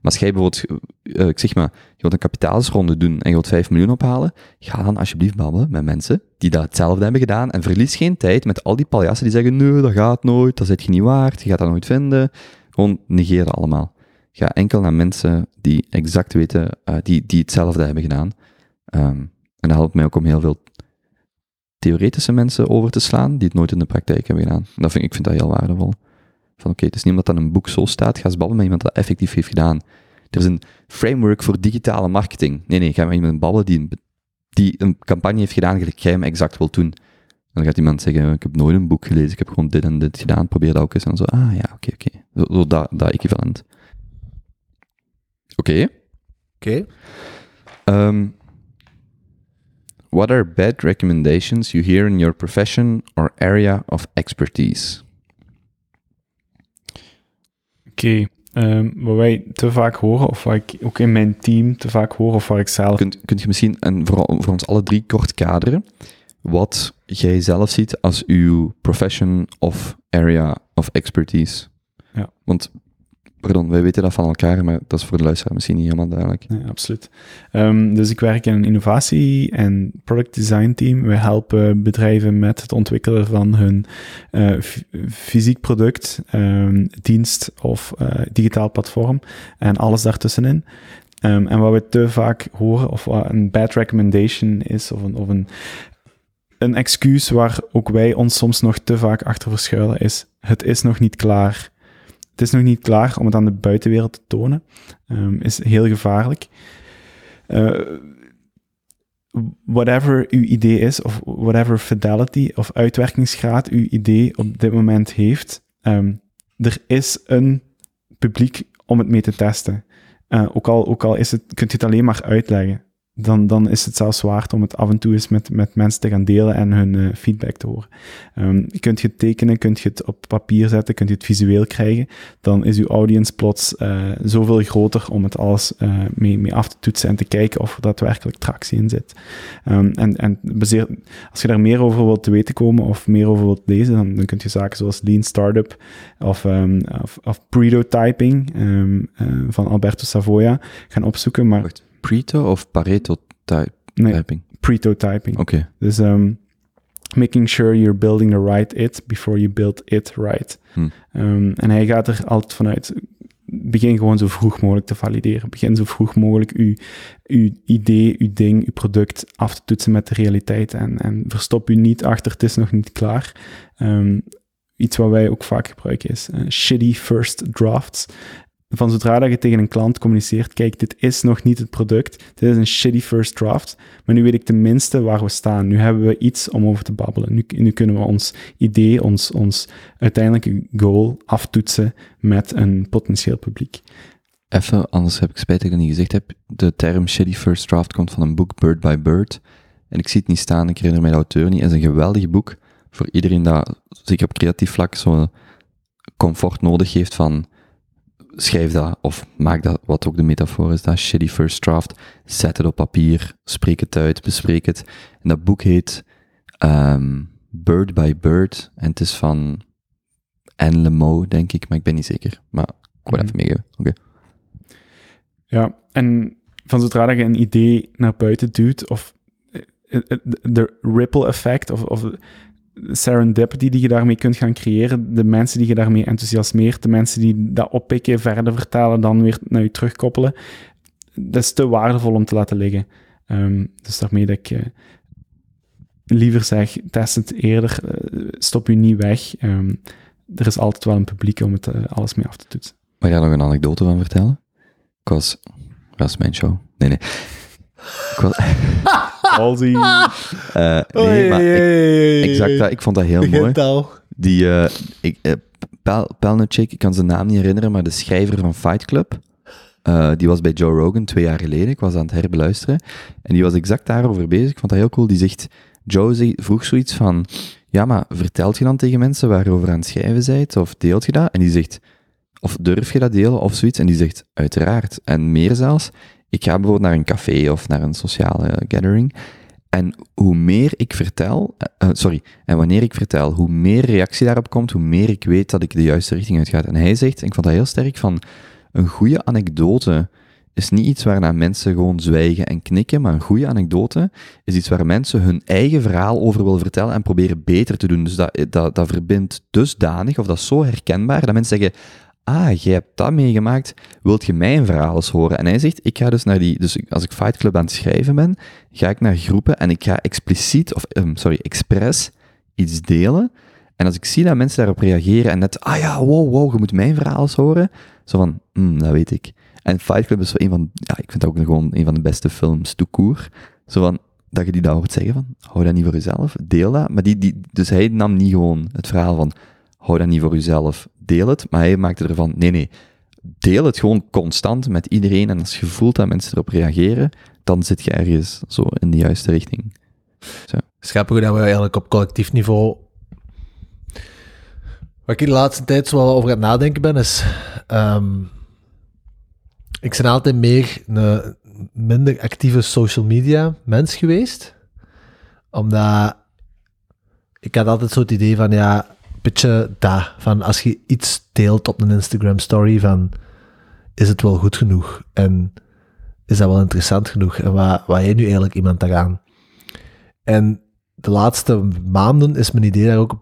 Maar als jij bijvoorbeeld, uh, ik zeg maar, je wilt een kapitaalsronde doen en je wilt 5 miljoen ophalen, ga dan alsjeblieft babbelen met mensen die dat hetzelfde hebben gedaan en verlies geen tijd met al die paljassen die zeggen, nee, dat gaat nooit, dat zit je niet waard, je gaat dat nooit vinden. Gewoon negeer dat allemaal. Ga enkel naar mensen die exact weten, uh, die, die hetzelfde hebben gedaan. Um, en dat helpt mij ook om heel veel theoretische mensen over te slaan die het nooit in de praktijk hebben gedaan. Dat vind, ik vind dat heel waardevol. Van oké, het is niet omdat dat een boek zo staat, ga eens babbelen met iemand dat effectief heeft gedaan. Er is een framework voor digitale marketing. Nee, nee, ga met iemand babbelen die een, die een campagne heeft gedaan, gelijk jij hem exact wilt doen. Dan gaat iemand zeggen, ik heb nooit een boek gelezen, ik heb gewoon dit en dit gedaan, probeer dat ook eens. En dan zo, ah ja, oké, oké. Zo, zo dat, dat equivalent. Oké. Oké. Um, what are bad recommendations you hear in your profession or area of expertise? Oké, um, wat wij te vaak horen, of wat ik ook in mijn team te vaak hoor, of waar ik zelf... Kunt, kunt je misschien, en voor, voor ons alle drie kort kaderen, wat jij zelf ziet als uw profession of area of expertise? Ja. Want Pardon, wij weten dat van elkaar, maar dat is voor de luisteraar misschien niet helemaal duidelijk. Absoluut. Um, dus ik werk in een innovatie- en product design team. We helpen bedrijven met het ontwikkelen van hun uh, fysiek product, um, dienst of uh, digitaal platform en alles daartussenin. Um, en wat we te vaak horen, of wat een bad recommendation is, of een, of een, een excuus waar ook wij ons soms nog te vaak achter verschuilen, is: het is nog niet klaar het is nog niet klaar om het aan de buitenwereld te tonen. Um, is heel gevaarlijk. Uh, whatever uw idee is, of whatever fidelity of uitwerkingsgraad uw idee op dit moment heeft, um, er is een publiek om het mee te testen. Uh, ook al, ook al is het, kunt je het alleen maar uitleggen dan, dan is het zelfs waard om het af en toe eens met, met mensen te gaan delen en hun uh, feedback te horen. Um, kunt je het tekenen, kunt je het op papier zetten, kunt je het visueel krijgen, dan is uw audience plots uh, zoveel groter om het alles uh, mee, mee af te toetsen en te kijken of er daadwerkelijk tractie in zit. Um, en en als je daar meer over wilt te weten komen of meer over wilt lezen, dan, dan kunt je zaken zoals Lean Startup of, um, of, Prototyping van Alberto Savoia gaan opzoeken. Maar. Preto of Pareto type, nee, typing? Preto-typing. Oké. Okay. Dus um, making sure you're building the right it before you build it right. Hm. Um, en hij gaat er altijd vanuit, begin gewoon zo vroeg mogelijk te valideren. Begin zo vroeg mogelijk uw, uw idee, uw ding, uw product af te toetsen met de realiteit. En, en verstop u niet achter, het is nog niet klaar. Um, iets wat wij ook vaak gebruiken is uh, shitty first drafts van zodra dat je tegen een klant communiceert, kijk, dit is nog niet het product, dit is een shitty first draft, maar nu weet ik tenminste waar we staan. Nu hebben we iets om over te babbelen. Nu, nu kunnen we ons idee, ons, ons uiteindelijke goal aftoetsen met een potentieel publiek. Even, anders heb ik spijt dat ik niet gezegd heb. De term shitty first draft komt van een boek Bird by Bird. En ik zie het niet staan, ik herinner mij de auteur niet. Het is een geweldig boek voor iedereen dat, zeker op creatief vlak, zo'n comfort nodig heeft van schrijf dat, of maak dat, wat ook de metafoor is, dat shitty first draft, zet het op papier, spreek het uit, bespreek het. En dat boek heet um, Bird by Bird, en het is van Anne Lemaux, denk ik, maar ik ben niet zeker. Maar ik wil even meegeven, oké. Ja, en van zodra dat je een idee naar buiten duwt, of eh, eh, de ripple effect, of, of serendipity die je daarmee kunt gaan creëren, de mensen die je daarmee enthousiasmeert, de mensen die dat oppikken, verder vertalen, dan weer naar je terugkoppelen, dat is te waardevol om te laten liggen. Um, dus daarmee dat ik uh, liever zeg, test het eerder, uh, stop je niet weg. Um, er is altijd wel een publiek om het uh, alles mee af te toetsen. Mag jij nog een anekdote van vertellen? Ik was mijn show. Nee, nee. Was- Halsey. eh, nee, maar ik, exact dat. Ik vond dat heel mooi. Al. Die, eh ik, eh, Pel- ik kan zijn naam niet herinneren, maar de schrijver van Fight Club, die was bij Joe Rogan twee jaar geleden. Ik was aan het herbeluisteren. En die was exact daarover bezig. Ik vond dat heel cool. Die zegt, Joe vroeg zoiets van, ja, maar vertelt je dan tegen mensen waarover aan het schrijven bent? Of deelt je dat? En die zegt, of durf je dat delen? Of zoiets? En die zegt, uiteraard. En meer zelfs, ik ga bijvoorbeeld naar een café of naar een sociale gathering. En hoe meer ik vertel, eh, eh, sorry, en wanneer ik vertel, hoe meer reactie daarop komt, hoe meer ik weet dat ik de juiste richting uitga. En hij zegt, en ik vond dat heel sterk, van een goede anekdote is niet iets waarna mensen gewoon zwijgen en knikken, maar een goede anekdote is iets waar mensen hun eigen verhaal over willen vertellen en proberen beter te doen. Dus dat, dat, dat verbindt dusdanig, of dat is zo herkenbaar, dat mensen zeggen, ah, jij hebt dat meegemaakt, wilt je mijn verhaal eens horen? En hij zegt, ik ga dus naar die, dus als ik Fight Club aan het schrijven ben, ga ik naar groepen en ik ga expliciet, of ehm, sorry, expres iets delen. En als ik zie dat mensen daarop reageren en net, ah ja, wow, wow, je moet mijn verhaal eens horen. Zo van, hmm, dat weet ik. En Fight Club is een van, ja, ik vind dat ook gewoon een van de beste films, court. Zo van, dat je die daar hoort zeggen van, hou dat niet voor jezelf, deel dat. Maar die, die, dus hij nam niet gewoon het verhaal van, hou dat niet voor jezelf, deel het. Maar hij maakte ervan, nee, nee, deel het gewoon constant met iedereen. En als je voelt dat mensen erop reageren, dan zit je ergens zo in de juiste richting. Schappig dat we eigenlijk op collectief niveau. Wat ik de laatste tijd zo wel over het nadenken ben, is. ehm, ik ben altijd meer een minder actieve social media mens geweest. Omdat ik had altijd zo het idee van ja, beetje dat. Van als je iets deelt op een Instagram story, van is het wel goed genoeg? En is dat wel interessant genoeg? En wat, wat heeft nu eigenlijk iemand daaraan? En de laatste maanden is mijn idee daar ook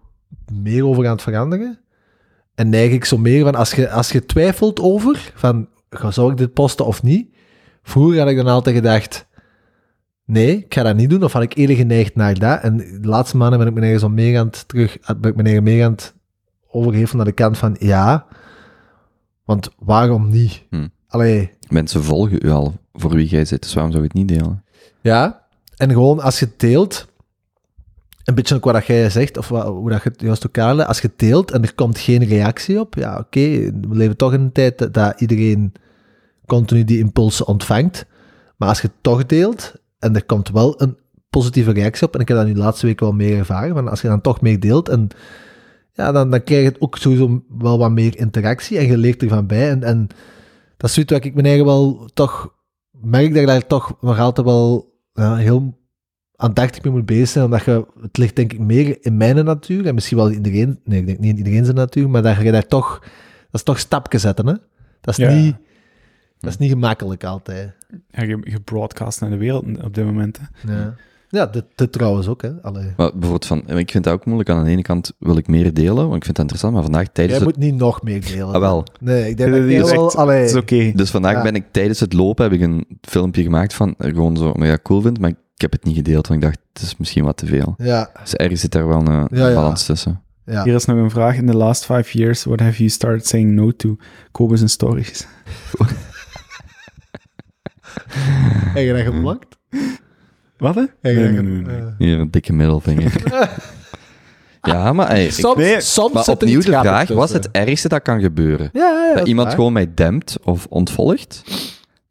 meer over aan het veranderen. En ik zo meer van, als je, als je twijfelt over, van, zou ik dit posten of niet? Vroeger had ik dan altijd gedacht, nee, ik ga dat niet doen. Of had ik eerder geneigd naar dat. En de laatste maanden ben ik me nergens al meer aan het terug, ben ik nergens meer aan het overgeven naar de kant van, ja, want waarom niet? Hm. Allee, Mensen volgen u al voor wie jij zit, dus waarom zou je het niet delen? Ja, en gewoon als je deelt, een beetje ook wat jij zegt, of wat, hoe dat je het juist ook Karel, als je deelt en er komt geen reactie op, ja oké, we leven toch in een tijd dat, dat iedereen continu die impulsen ontvangt, maar als je het toch deelt en er komt wel een positieve reactie op, en ik heb dat nu de laatste week wel meer ervaren, van als je dan toch meer deelt en ja, dan, dan krijg je ook sowieso wel wat meer interactie. En je leert ervan bij. En, en dat is zoiets wat ik mijn eigen wel toch merk dat ik daar toch nog altijd wel ja, heel aandachtig mee moet bezig zijn, omdat je, het ligt denk ik meer in mijn natuur, en misschien wel in iedereen, nee, ik denk niet in iedereen zijn natuur, maar dat je daar toch, dat is toch stapjes zetten, hè? Dat is, Ja. niet, dat is niet gemakkelijk altijd. Ja, je, je broadcast naar de wereld op dit moment. Hè. Ja, ja dit, dit trouwens ook, hè? Allee. Maar bijvoorbeeld van, ik vind dat ook moeilijk. Aan de ene kant wil ik meer delen, want ik vind het interessant, maar vandaag tijdens Jij het... moet niet nog meer delen. Ah, wel. Nee, ik denk dat is wel... Allee, Het is oké. Dus vandaag Ja. ben ik tijdens het lopen heb ik een filmpje gemaakt van eh, gewoon zo, maar ja, cool vind, maar ik heb het niet gedeeld, want ik dacht, het is misschien wat te veel. Ja, Dus ergens zit daar wel een Ja, ja. balans tussen. ja. Hier is nog een vraag. In the last five years, what have you started saying no to? Kobus en stories. Heb je dat geplakt? Wat, hè? Heb je Nee, dat nee, ge- nee, nee. eh. Hier, een dikke middelvinger. ja, maar hey, ik- Soms, nee, soms maar zit er opnieuw iets de vraag, wat is tussen. het ergste dat kan gebeuren? Ja, ja, dat is iemand waar. gewoon mij dempt of ontvolgt?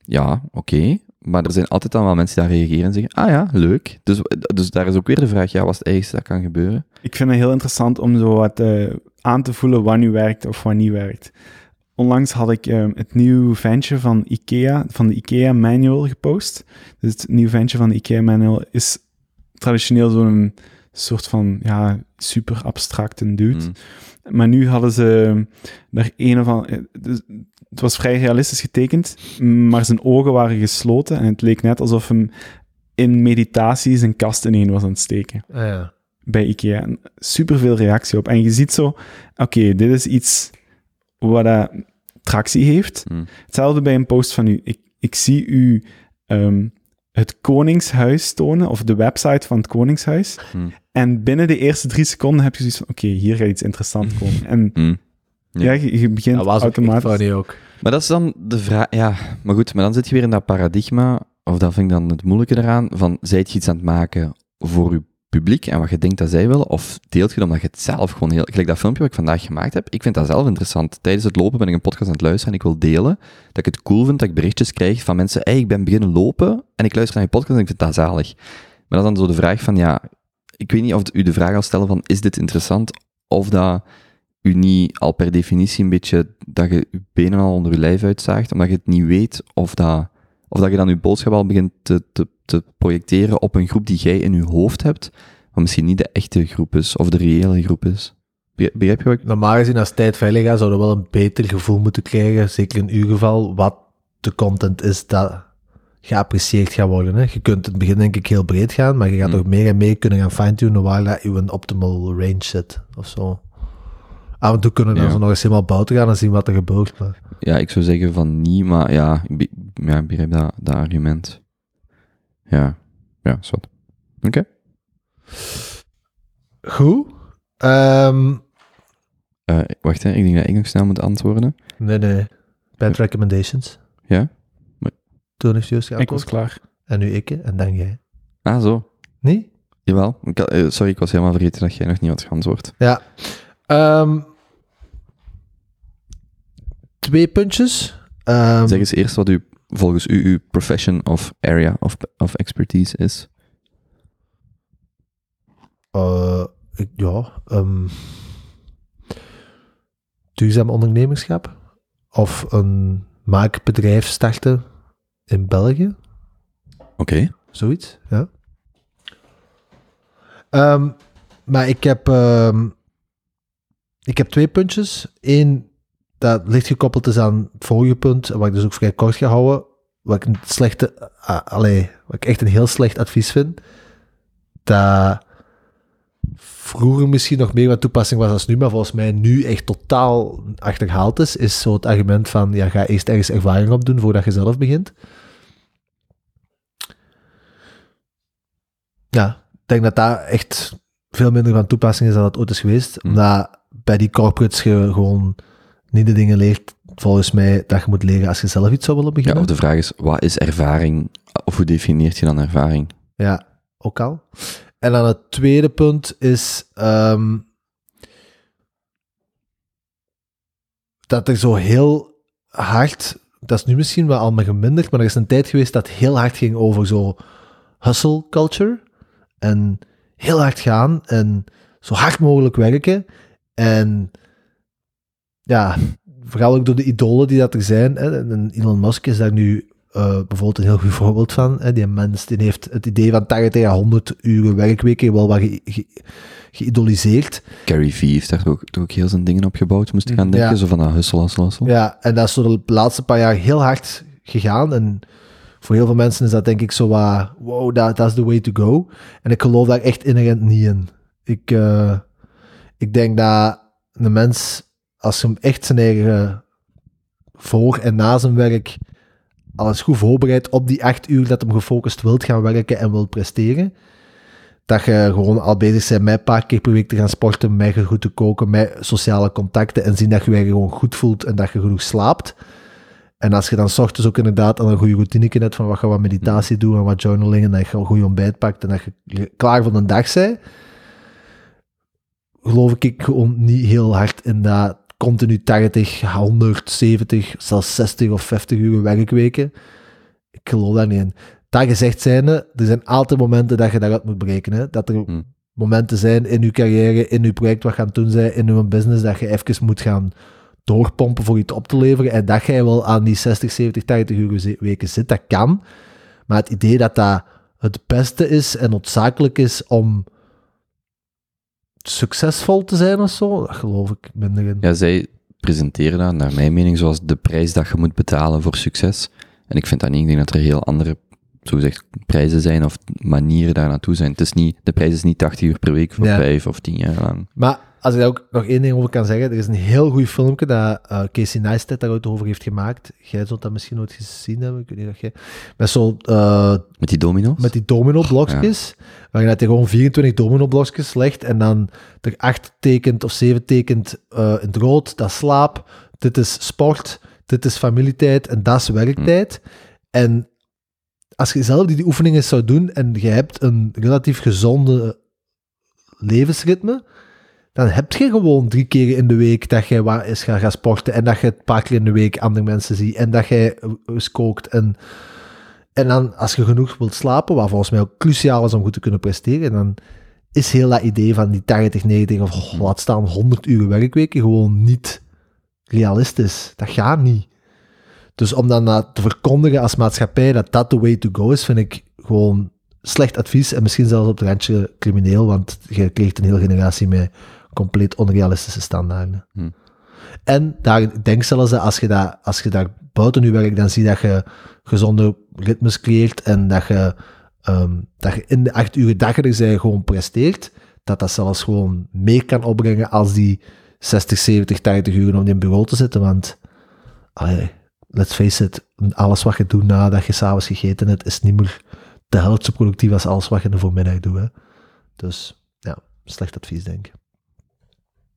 Ja, oké. Maar er zijn altijd dan wel mensen die daar reageren en zeggen, ah ja, leuk. Dus, dus daar is ook weer de vraag, ja, wat is het ergste dat kan gebeuren? Ik vind het heel interessant om zo wat eh, aan te voelen wat nu werkt of wat niet werkt. Onlangs had ik ehm, het nieuwe ventje van IKEA, van de IKEA Manual gepost. Dus het nieuwe ventje van de IKEA Manual is traditioneel zo'n soort van, ja, super abstracte dude. Hmm. Maar nu hadden ze daar een of andere... dus Het was vrij realistisch getekend, maar zijn ogen waren gesloten en het leek net alsof hem in meditatie zijn kast ineen was aan het steken Ah, ja. bij IKEA. Super veel reactie op. En je ziet zo, oké, dit is iets wat dat tractie heeft. Hmm. Hetzelfde bij een post van u. Ik, ik zie u ehm, het Koningshuis tonen, of de website van het Koningshuis. Hmm. En binnen de eerste drie seconden heb je zoiets van, oké, hier gaat iets interessants komen. En Hmm. Ja. ja, je, je begint Dat was ook automatisch... funny ook. Maar dat is dan de vraag, ja, maar goed, maar dan zit je weer in dat paradigma of dat vind ik dan het moeilijke eraan, van zijt je iets aan het maken voor je publiek en wat je denkt dat zij willen, of deelt je omdat je het zelf gewoon heel... Gelijk dat filmpje wat ik vandaag gemaakt heb, ik vind dat zelf interessant. Tijdens het lopen ben ik een podcast aan het luisteren en ik wil delen dat ik het cool vind dat ik berichtjes krijg van mensen, hey, ik ben beginnen lopen en ik luister naar je podcast en ik vind dat zalig. Maar dat is dan zo de vraag van, ja, ik weet niet of u de vraag al stellen van, is dit interessant? Of dat u niet al per definitie een beetje, dat je je benen al onder je lijf uitzaagt, omdat je het niet weet of dat, of dat je dan je boodschap al begint te, te, te projecteren op een groep die jij in je hoofd hebt, maar misschien niet de echte groep is, of de reële groep is. Be- Begrijp je wat ik... Normaal gezien, als tijd veilig gaat, zouden we wel een beter gevoel moeten krijgen, zeker in uw geval, wat de content is dat geapprecieerd gaat worden. Hè. Je kunt in het begin denk ik heel breed gaan, maar je gaat Hmm. toch meer en meer kunnen gaan fine-tunen waar dat je een optimal range zit, of zo. Af en toe kunnen we dan zo nog eens helemaal buiten gaan en zien wat er gebeurt. Maar... Ja, ik zou zeggen van niet, maar ja, ik ja, ik begrijp dat, dat argument. Ja, ja, wat. Oké. Goed. Ehm, Eh, wacht, hè, ik denk dat ik nog snel moet antwoorden. nee, nee. Bad recommendations. Ja? Toen heeft juist Ik was geantwoord. klaar. En nu ik, en dan jij. Ah, zo. Nee? Jawel. Ik had- eh, sorry, ik was helemaal vergeten dat jij nog niet had geantwoord. Ja. Ehm, twee puntjes. Ehm, Zeg eens eerst wat u, volgens u, uw profession of area of, of expertise is. eh, ik, ja. ehm, duurzaam ondernemerschap. Of een maakbedrijf starten in België. Oké. Zoiets, ja. Ehm, maar ik heb, ehm, ik heb twee puntjes. Eén dat licht gekoppeld is aan het vorige punt, wat ik dus ook vrij kort ga houden. Wat ik een slechte, allee, wat ik echt een heel slecht advies vind. Dat vroeger misschien nog meer wat toepassing was als nu, maar volgens mij nu echt totaal achterhaald is, is zo het argument van, ja, ga eerst ergens ervaring opdoen voordat je zelf begint. Ja, ik denk dat dat echt veel minder van toepassing is dan dat ooit is geweest. Mm. Omdat bij die corporates je gewoon niet de dingen leert, volgens mij, dat je moet leren als je zelf iets zou willen Ja, beginnen. of de vraag is, wat is ervaring? Of hoe definieert je dan ervaring? Ja, ook al. En dan het tweede punt is ehm, dat er zo heel hard, dat is nu misschien wel allemaal geminderd, maar er is een tijd geweest dat heel hard ging over zo hustle culture en heel hard gaan en zo hard mogelijk werken en ja, vooral ook door de idolen die dat er zijn. Hè. En Elon Musk is daar nu eh, bijvoorbeeld een heel goed voorbeeld van. Hè. Die mens die heeft het idee van 80 à 100 uur werkweken wel wat ge- ge- geïdoliseerd. Gary Vee heeft daar ook, ook heel zijn dingen op gebouwd, moest ik gaan denken. Ja. Zo van, ah, hustle, hustle, hustle. Ja, en dat is zo de laatste paar jaar heel hard gegaan. En voor heel veel mensen is dat denk ik zo wat, wow, dat is the way to go. En ik geloof daar echt inherent niet in. Ik, eh, ik denk dat een mens, als hem echt zijn eigen voor en na zijn werk alles goed voorbereidt op die acht uur dat hem gefocust wilt gaan werken en wilt presteren, dat je gewoon al bezig bent met een paar keer per week te gaan sporten, met goed te koken, met sociale contacten en zien dat je je gewoon goed voelt en dat je genoeg slaapt. En als je dan 's ochtends ook inderdaad al een goede routine hebt van wat je wat meditatie doet en wat journaling en dat je een goed ontbijt pakt en dat je klaar voor de dag bent, geloof ik gewoon niet heel hard in dat continu 80, 100, 70, zelfs 60 of 50 uur werkweken. Ik geloof daar niet in. Dat gezegd zijnde, er zijn altijd momenten dat je daaruit moet berekenen. Dat er Hmm. momenten zijn in je carrière, in je project wat gaan doen zijn, in je business, dat je even moet gaan doorpompen voor iets op te leveren. En dat jij wel aan die 60, 70, 80 uur weken zit, dat kan. Maar het idee dat dat het beste is en noodzakelijk is om succesvol te zijn of zo, dat geloof ik minder in. Ja, zij presenteren dat, naar mijn mening, zoals de prijs dat je moet betalen voor succes. En ik vind dat niet. Ik denk dat er heel andere, zogezegd, prijzen zijn of manieren daar naartoe zijn. Het is niet, de prijs is niet 80 uur per week voor Ja. vijf of tien jaar lang. Maar als ik daar ook nog één ding over kan zeggen, er is een heel goed filmpje dat eh, Casey Neistat daarover over heeft gemaakt. Jij zult dat misschien nooit gezien hebben, ik weet niet of jij... Met zo, eh, Met die domino's? met die domino-blokjes, waarin hij gewoon 24 domino-blokjes legt en dan er acht tekent of zeven tekent eh, in het rood, dat is slaap, dit is sport, dit is familietijd en dat is werktijd. En als je zelf die, die oefeningen zou doen en je hebt een relatief gezonde levensritme, dan heb je gewoon drie keer in de week dat je wat is gaan, gaan sporten en dat je een paar keer in de week andere mensen ziet en dat je eens kookt en, en dan als je genoeg wilt slapen, wat volgens mij ook cruciaal is om goed te kunnen presteren, dan is heel dat idee van die 80, 90 of oh, laat staan 100 uur werkweken gewoon niet realistisch. Dat gaat niet. Dus om dan te verkondigen als maatschappij dat dat the way to go is, vind ik gewoon slecht advies en misschien zelfs op het randje crimineel, want je krijgt een hele generatie met compleet onrealistische standaarden. Hm. En daar, ik denk zelfs dat als je, dat, als je daar buiten je werk, dan zie je dat je gezonde ritmes creëert en dat je, ehm, dat je in de acht uur dag er zij gewoon presteert, dat dat zelfs gewoon meer kan opbrengen als die 60, 70, 80 uur om in bureau te zitten. Want, allee, let's face it, alles wat je doet nadat je s'avonds gegeten hebt, is niet meer de helft zo productief als alles wat je in de voormiddag doet. Hè. Dus ja, slecht advies, denk ik.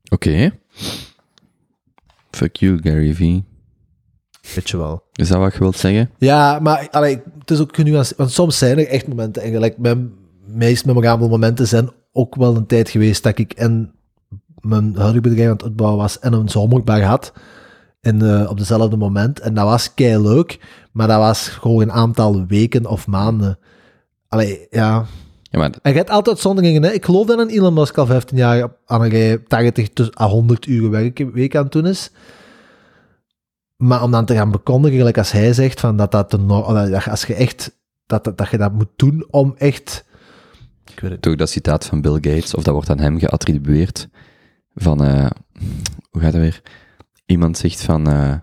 Oké. Fuck you, Gary V. Weet je wel. Is dat wat je wilt zeggen? Ja, maar allee, het is ook genuanceerd. Want soms zijn er echt momenten. En gelijk, mijn meest memorabele momenten zijn ook wel een tijd geweest dat ik en mijn huidige bedrijf aan het uitbouwen was en een zomerbar had. In, eh, op dezelfde moment. En dat was kei leuk, maar dat was gewoon een aantal weken of maanden. Allee, ja. Ja, maar En je hebt altijd zonderlingen, hè. Ik geloof dat een Elon Musk al 15 jaar aan een rij 80 tot à 100 uur werk, week aan het doen is. Maar om dan te gaan bekondigen, gelijk als hij zegt, van dat dat de dat als je echt, dat, dat, dat je dat moet doen om echt, ik weet het toch dat citaat van Bill Gates, of dat wordt aan hem geattribueerd, van, eh, hoe gaat het weer? Iemand zegt van, eh,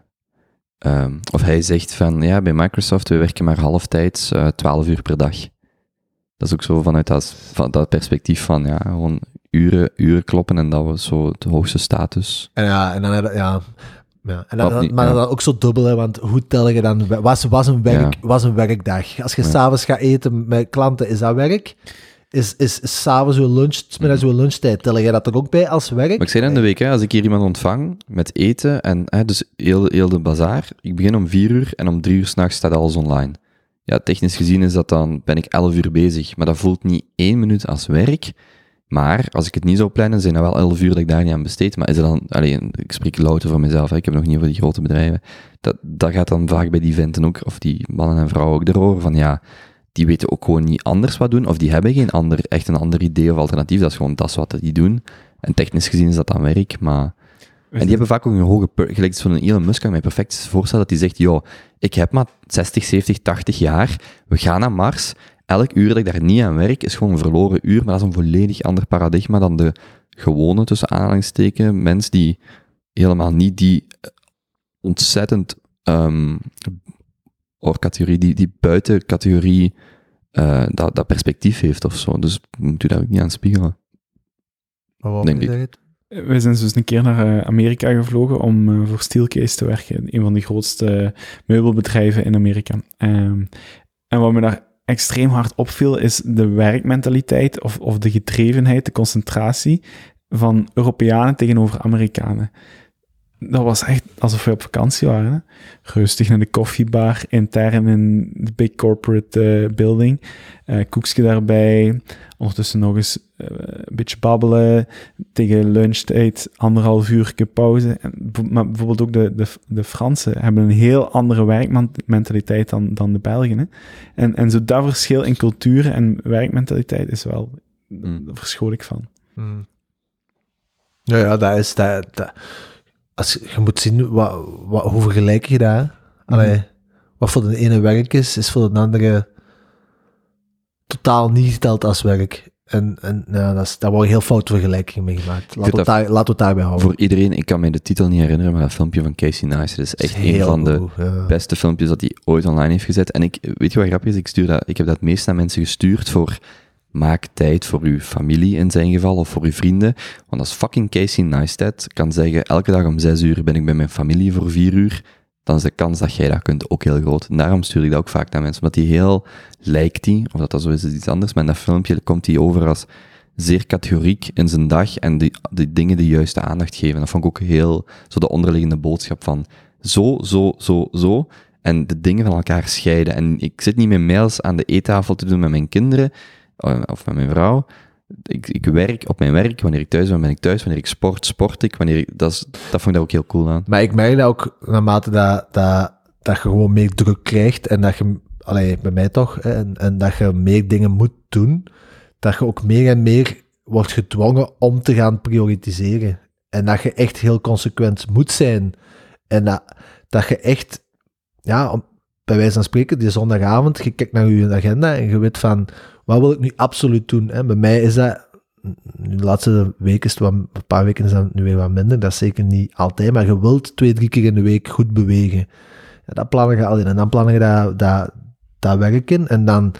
ehm, of hij zegt van, ja, bij Microsoft, we werken maar halftijds, eh 12 uur per dag. Dat is ook zo vanuit dat, van dat perspectief van, ja, gewoon uren, uren kloppen en dat was zo de hoogste status. En ja, en dan, ja, ja. En dan, niet, maar ja. dan ook zo dubbel, hè, want hoe tel je dan, was, was, een, werk, Ja. was een werkdag? Als je Ja. s'avonds gaat eten met klanten, is dat werk? Is, is, is s'avonds uw lunch, 's middags uw lunchtijd, tel je dat er ook bij als werk? Maar ik zei in de week, hè, als ik hier iemand ontvang met eten, en hè, dus heel, heel de bazaar, ik begin om vier uur en om drie uur s'nachts staat alles online. Ja, technisch gezien is dat dan, ben ik elf uur bezig, maar dat voelt niet één minuut als werk. Maar als ik het niet zou plannen, zijn dat wel elf uur dat ik daar niet aan besteed. Maar is er dan, alleen, ik spreek louter voor mezelf, hè, ik heb nog niet over die grote bedrijven. Dat, dat gaat dan vaak bij die venten ook, of die mannen en vrouwen ook erover, van ja, die weten ook gewoon niet anders wat doen, of die hebben geen ander, echt een ander idee of alternatief. Dat is gewoon dat wat die doen. En technisch gezien is dat dan werk, maar... En die hebben vaak ook een hoge... Gelijk zo'n Elon Musk kan ik mij perfect voorstellen dat hij zegt, joh, ik heb maar 60, 70, 80 jaar, we gaan naar Mars. Elk uur dat ik daar niet aan werk is gewoon een verloren uur, maar dat is een volledig ander paradigma dan de gewone, tussen aanhalingstekens, mens die helemaal niet die eh, ontzettend, ehm of categorie, die, die buiten categorie eh, dat, dat perspectief heeft of zo. Dus moet u daar ook niet aan spiegelen. Maar wat denk je ik. Zeggen? We zijn dus een keer naar eh, Amerika gevlogen om eh, voor Steelcase te werken, een van de grootste meubelbedrijven in Amerika. Ehm, en wat me daar extreem hard opviel, is de werkmentaliteit of, of de gedrevenheid, de concentratie van Europeanen tegenover Amerikanen. Dat was echt alsof we op vakantie waren. Rustig naar de koffiebar, intern in de big corporate eh, building. Eh koekje daarbij. Ondertussen nog eens eh, een beetje babbelen. Tegen lunchtijd anderhalf uur pauze. En, maar bijvoorbeeld ook de, de, de Fransen hebben een heel andere werkmentaliteit dan, dan de Belgen. Hè? En, en zo dat verschil in cultuur en werkmentaliteit is wel... Mm. Daar verschoot ik van. Hmm. Ja, ja, dat is... Dat, dat, als, je moet zien, wat, wat, hoe vergelijk je dat? hè? Allee, Wat voor de ene werk is, is voor de andere totaal niet geteld als werk. En, en ja, dat is, daar worden heel foute vergelijkingen mee gemaakt. Laten we, vind het daar, we het daarbij houden. Voor iedereen, ik kan me de titel niet herinneren, maar dat filmpje van Casey Neistat is echt een van de ja. beste filmpjes dat hij ooit online heeft gezet. En ik, weet je wat grappig is? Ik, stuur dat, ik heb dat meest aan mensen gestuurd voor maak tijd voor uw familie in zijn geval, of voor uw vrienden. Want als fucking Casey Neistat kan zeggen, elke dag om zes uur ben ik bij mijn familie voor vier uur, dan is de kans dat jij dat kunt ook heel groot. En daarom stuur ik dat ook vaak naar mensen, omdat hij heel, lijkt hij, of dat dat zo is, is iets anders, maar in dat filmpje komt hij over als zeer categoriek in zijn dag en die, die dingen de juiste aandacht geven. Dat vond ik ook heel, zo de onderliggende boodschap van zo, zo, zo, zo. en de dingen van elkaar scheiden. En ik zit niet meer mails aan de eettafel te doen met mijn kinderen eh, of met mijn vrouw. Ik, ik werk op mijn werk. Wanneer ik thuis ben, ben ik thuis. Wanneer ik sport, sport ik. Wanneer dat, is, dat vond ik daar ook heel cool aan. Maar ik merk dat ook naarmate dat, dat, dat je gewoon meer druk krijgt en dat je, allee, bij mij toch, en, en dat je meer dingen moet doen, dat je ook meer en meer wordt gedwongen om te gaan prioritiseren. En dat je echt heel consequent moet zijn. En dat, dat je echt, ja, bij wijze van spreken, die zondagavond, je kijkt naar je agenda en je weet van, wat wil ik nu absoluut doen? Hè? Bij mij is dat, de laatste weken is wat, een paar weken is dat nu weer wat minder, dat is zeker niet altijd, maar je wilt twee, drie keer in de week goed bewegen. Ja, dat plannen je al in en dan plannen je dat, dat, dat in en dan,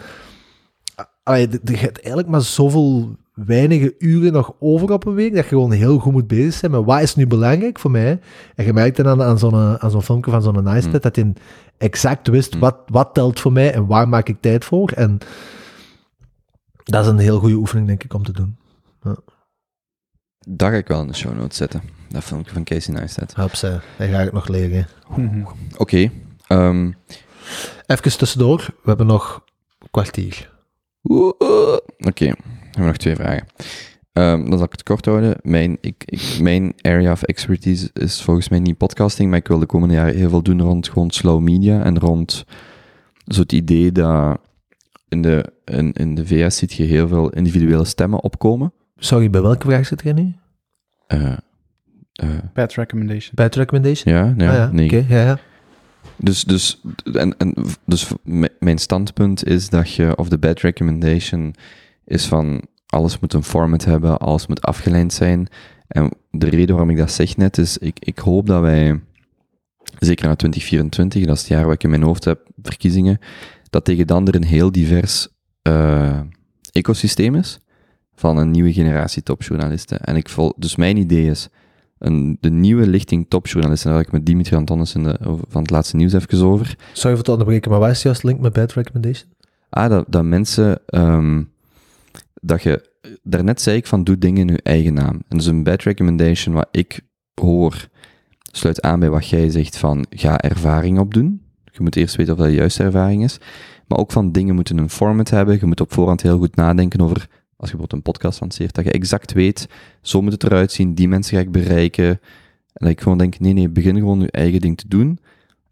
allee, je hebt eigenlijk maar zoveel weinige uren nog over op een week, dat je gewoon heel goed moet bezig zijn met wat is nu belangrijk voor mij. En je merkt dan aan zo'n, aan zo'n filmpje van zo'n Neistat, Mm. dat hij exact wist Mm. wat, wat telt voor mij en waar maak ik tijd voor. En dat is een heel goede oefening, denk ik, om te doen. Dat ga ik wel in de show notes zetten. Dat filmpje van Casey Neistat. Ze, dat ga ik nog leren. Oké. ehm, Even tussendoor, we hebben nog een kwartier. Oeh, oeh. We hebben nog twee vragen. Ehm, dan zal ik het kort houden. Mijn, ik, ik, mijn area of expertise is volgens mij niet podcasting, maar ik wil de komende jaren heel veel doen rond gewoon slow media en rond zo het idee dat in de, in, in de VS ziet je heel veel individuele stemmen opkomen. Sorry, bij welke vraag zit jij nu? Eh, eh, Bad recommendation. Bad recommendation? ja, ja, ah, ja. nee. oké, ja, ja. Dus, dus, en, en, dus mijn standpunt is dat je, of de bad recommendation, is van alles moet een format hebben, alles moet afgeleid zijn. En de reden waarom ik dat zeg net is, ik, ik hoop dat wij, zeker na 2024, dat is het jaar wat ik in mijn hoofd heb, verkiezingen, dat tegen dan er een heel divers eh, ecosysteem is van een nieuwe generatie topjournalisten. En ik vol, dus mijn idee is, een, de nieuwe lichting topjournalisten, daar had ik met Dimitri Antonis in de, van het laatste nieuws even over. Sorry voor het onderbreken, maar wat is juist link met bad recommendation? Ah, dat, dat mensen, ehm, dat je, daarnet zei ik van doe dingen in je eigen naam. En dus een bad recommendation wat ik hoor, sluit aan bij wat jij zegt van ga ervaring opdoen. Je moet eerst weten of dat de juiste ervaring is. Maar ook van dingen moeten een format hebben. Je moet op voorhand heel goed nadenken over, als je bijvoorbeeld een podcast lanceert, dat je exact weet, zo moet het eruit zien, die mensen ga ik bereiken. En dat ik gewoon denk, nee, nee, begin gewoon je eigen ding te doen.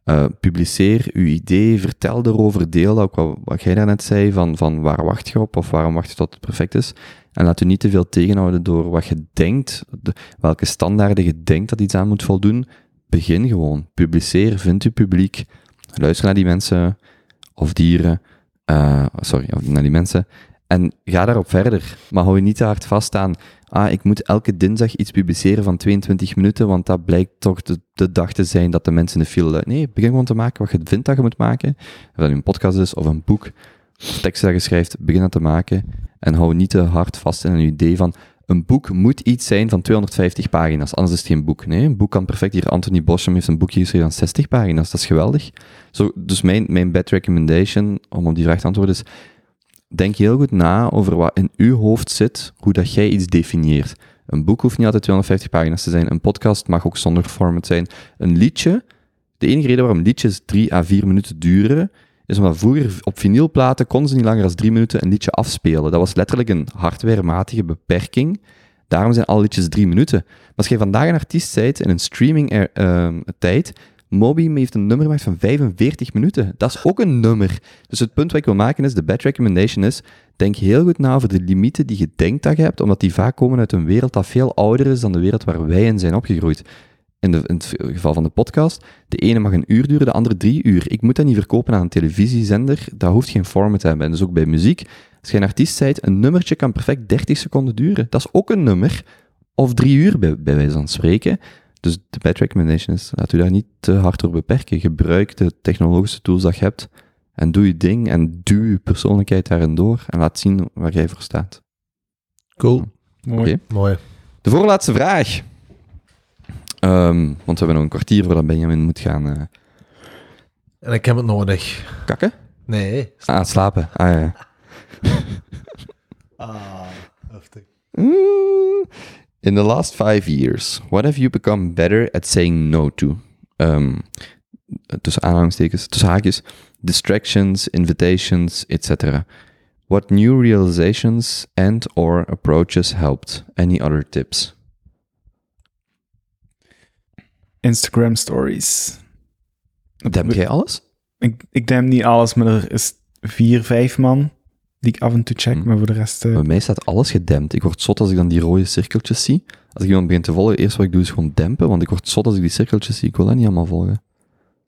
Uh, publiceer uw idee, vertel erover, deel ook wat, wat jij daarnet zei, van, van waar wacht je op of waarom wacht je tot het perfect is. En laat u niet te veel tegenhouden door wat je denkt, de, welke standaarden je denkt dat iets aan moet voldoen. Begin gewoon, publiceer, vind uw publiek, luister naar die mensen of dieren, uh, sorry, naar die mensen, en ga daarop verder. Maar hou je niet te hard vast aan, ah, ik moet elke dinsdag iets publiceren van 22 minuten, want dat blijkt toch de, de dag te zijn dat de mensen de file. Nee, begin gewoon te maken wat je vindt dat je moet maken. Of dat een podcast is, of een boek, of teksten dat je schrijft, begin dat te maken. En hou niet te hard vast in een idee van, een boek moet iets zijn van 250 pagina's, anders is het geen boek. Nee, een boek kan perfect. Hier, Anthony Boschem heeft een boekje geschreven van 60 pagina's, dat is geweldig. Zo, dus mijn, mijn bad recommendation, om op die vraag te antwoorden, is, denk heel goed na over wat in uw hoofd zit, hoe dat jij iets definieert. Een boek hoeft niet altijd 250 pagina's te zijn. Een podcast mag ook zonder format zijn. Een liedje, de enige reden waarom liedjes 3 à 4 minuten duren, is omdat vroeger op vinylplaten konden ze niet langer dan 3 minuten een liedje afspelen. Dat was letterlijk een hardwarematige beperking. Daarom zijn alle liedjes 3 minuten. Maar als je vandaag een artiest bent in een streaming er, uh, Moby heeft een nummer van 45 minuten. Dat is ook een nummer. Dus het punt wat ik wil maken is, de bad recommendation is, denk heel goed na over de limieten die je denkt dat je hebt, omdat die vaak komen uit een wereld dat veel ouder is dan de wereld waar wij in zijn opgegroeid. In, de, in het geval van de podcast, de ene mag een uur duren, de andere drie uur. Ik moet dat niet verkopen aan een televisiezender, dat hoeft geen format te hebben. En dus ook bij muziek, als je een artiest bent, een nummertje kan perfect 30 seconden duren. Dat is ook een nummer, of drie uur bij, bij wijze van spreken. Dus de bad recommendation is, laat u daar niet te hard door beperken. Gebruik de technologische tools dat je hebt en doe je ding en duw je persoonlijkheid daarin door en laat zien waar jij voor staat. Cool. Mooi. Okay. Mooi. De voorlaatste vraag. Um, want we hebben nog een kwartier voordat Benjamin moet gaan... Uh... En ik heb het nodig. Kakken? Nee. Ah, slapen. Ah, ja. ah, heftig. In the last five years, what have you become better at saying no to? Um, tussen aanhalingstekens, tussen haakjes, distractions, invitations, etc. What new realizations and or approaches helped? Any other tips? Instagram stories. Demp jij alles? Ik, ik denk niet alles, maar er is vier, vijf man die ik af en toe check, Hm. maar voor de rest... eh, Bij mij staat alles gedempt. Ik word zot als ik dan die rode cirkeltjes zie. Als ik iemand begin te volgen, eerst wat ik doe is gewoon dempen, want ik word zot als ik die cirkeltjes zie. Ik wil dat niet allemaal volgen.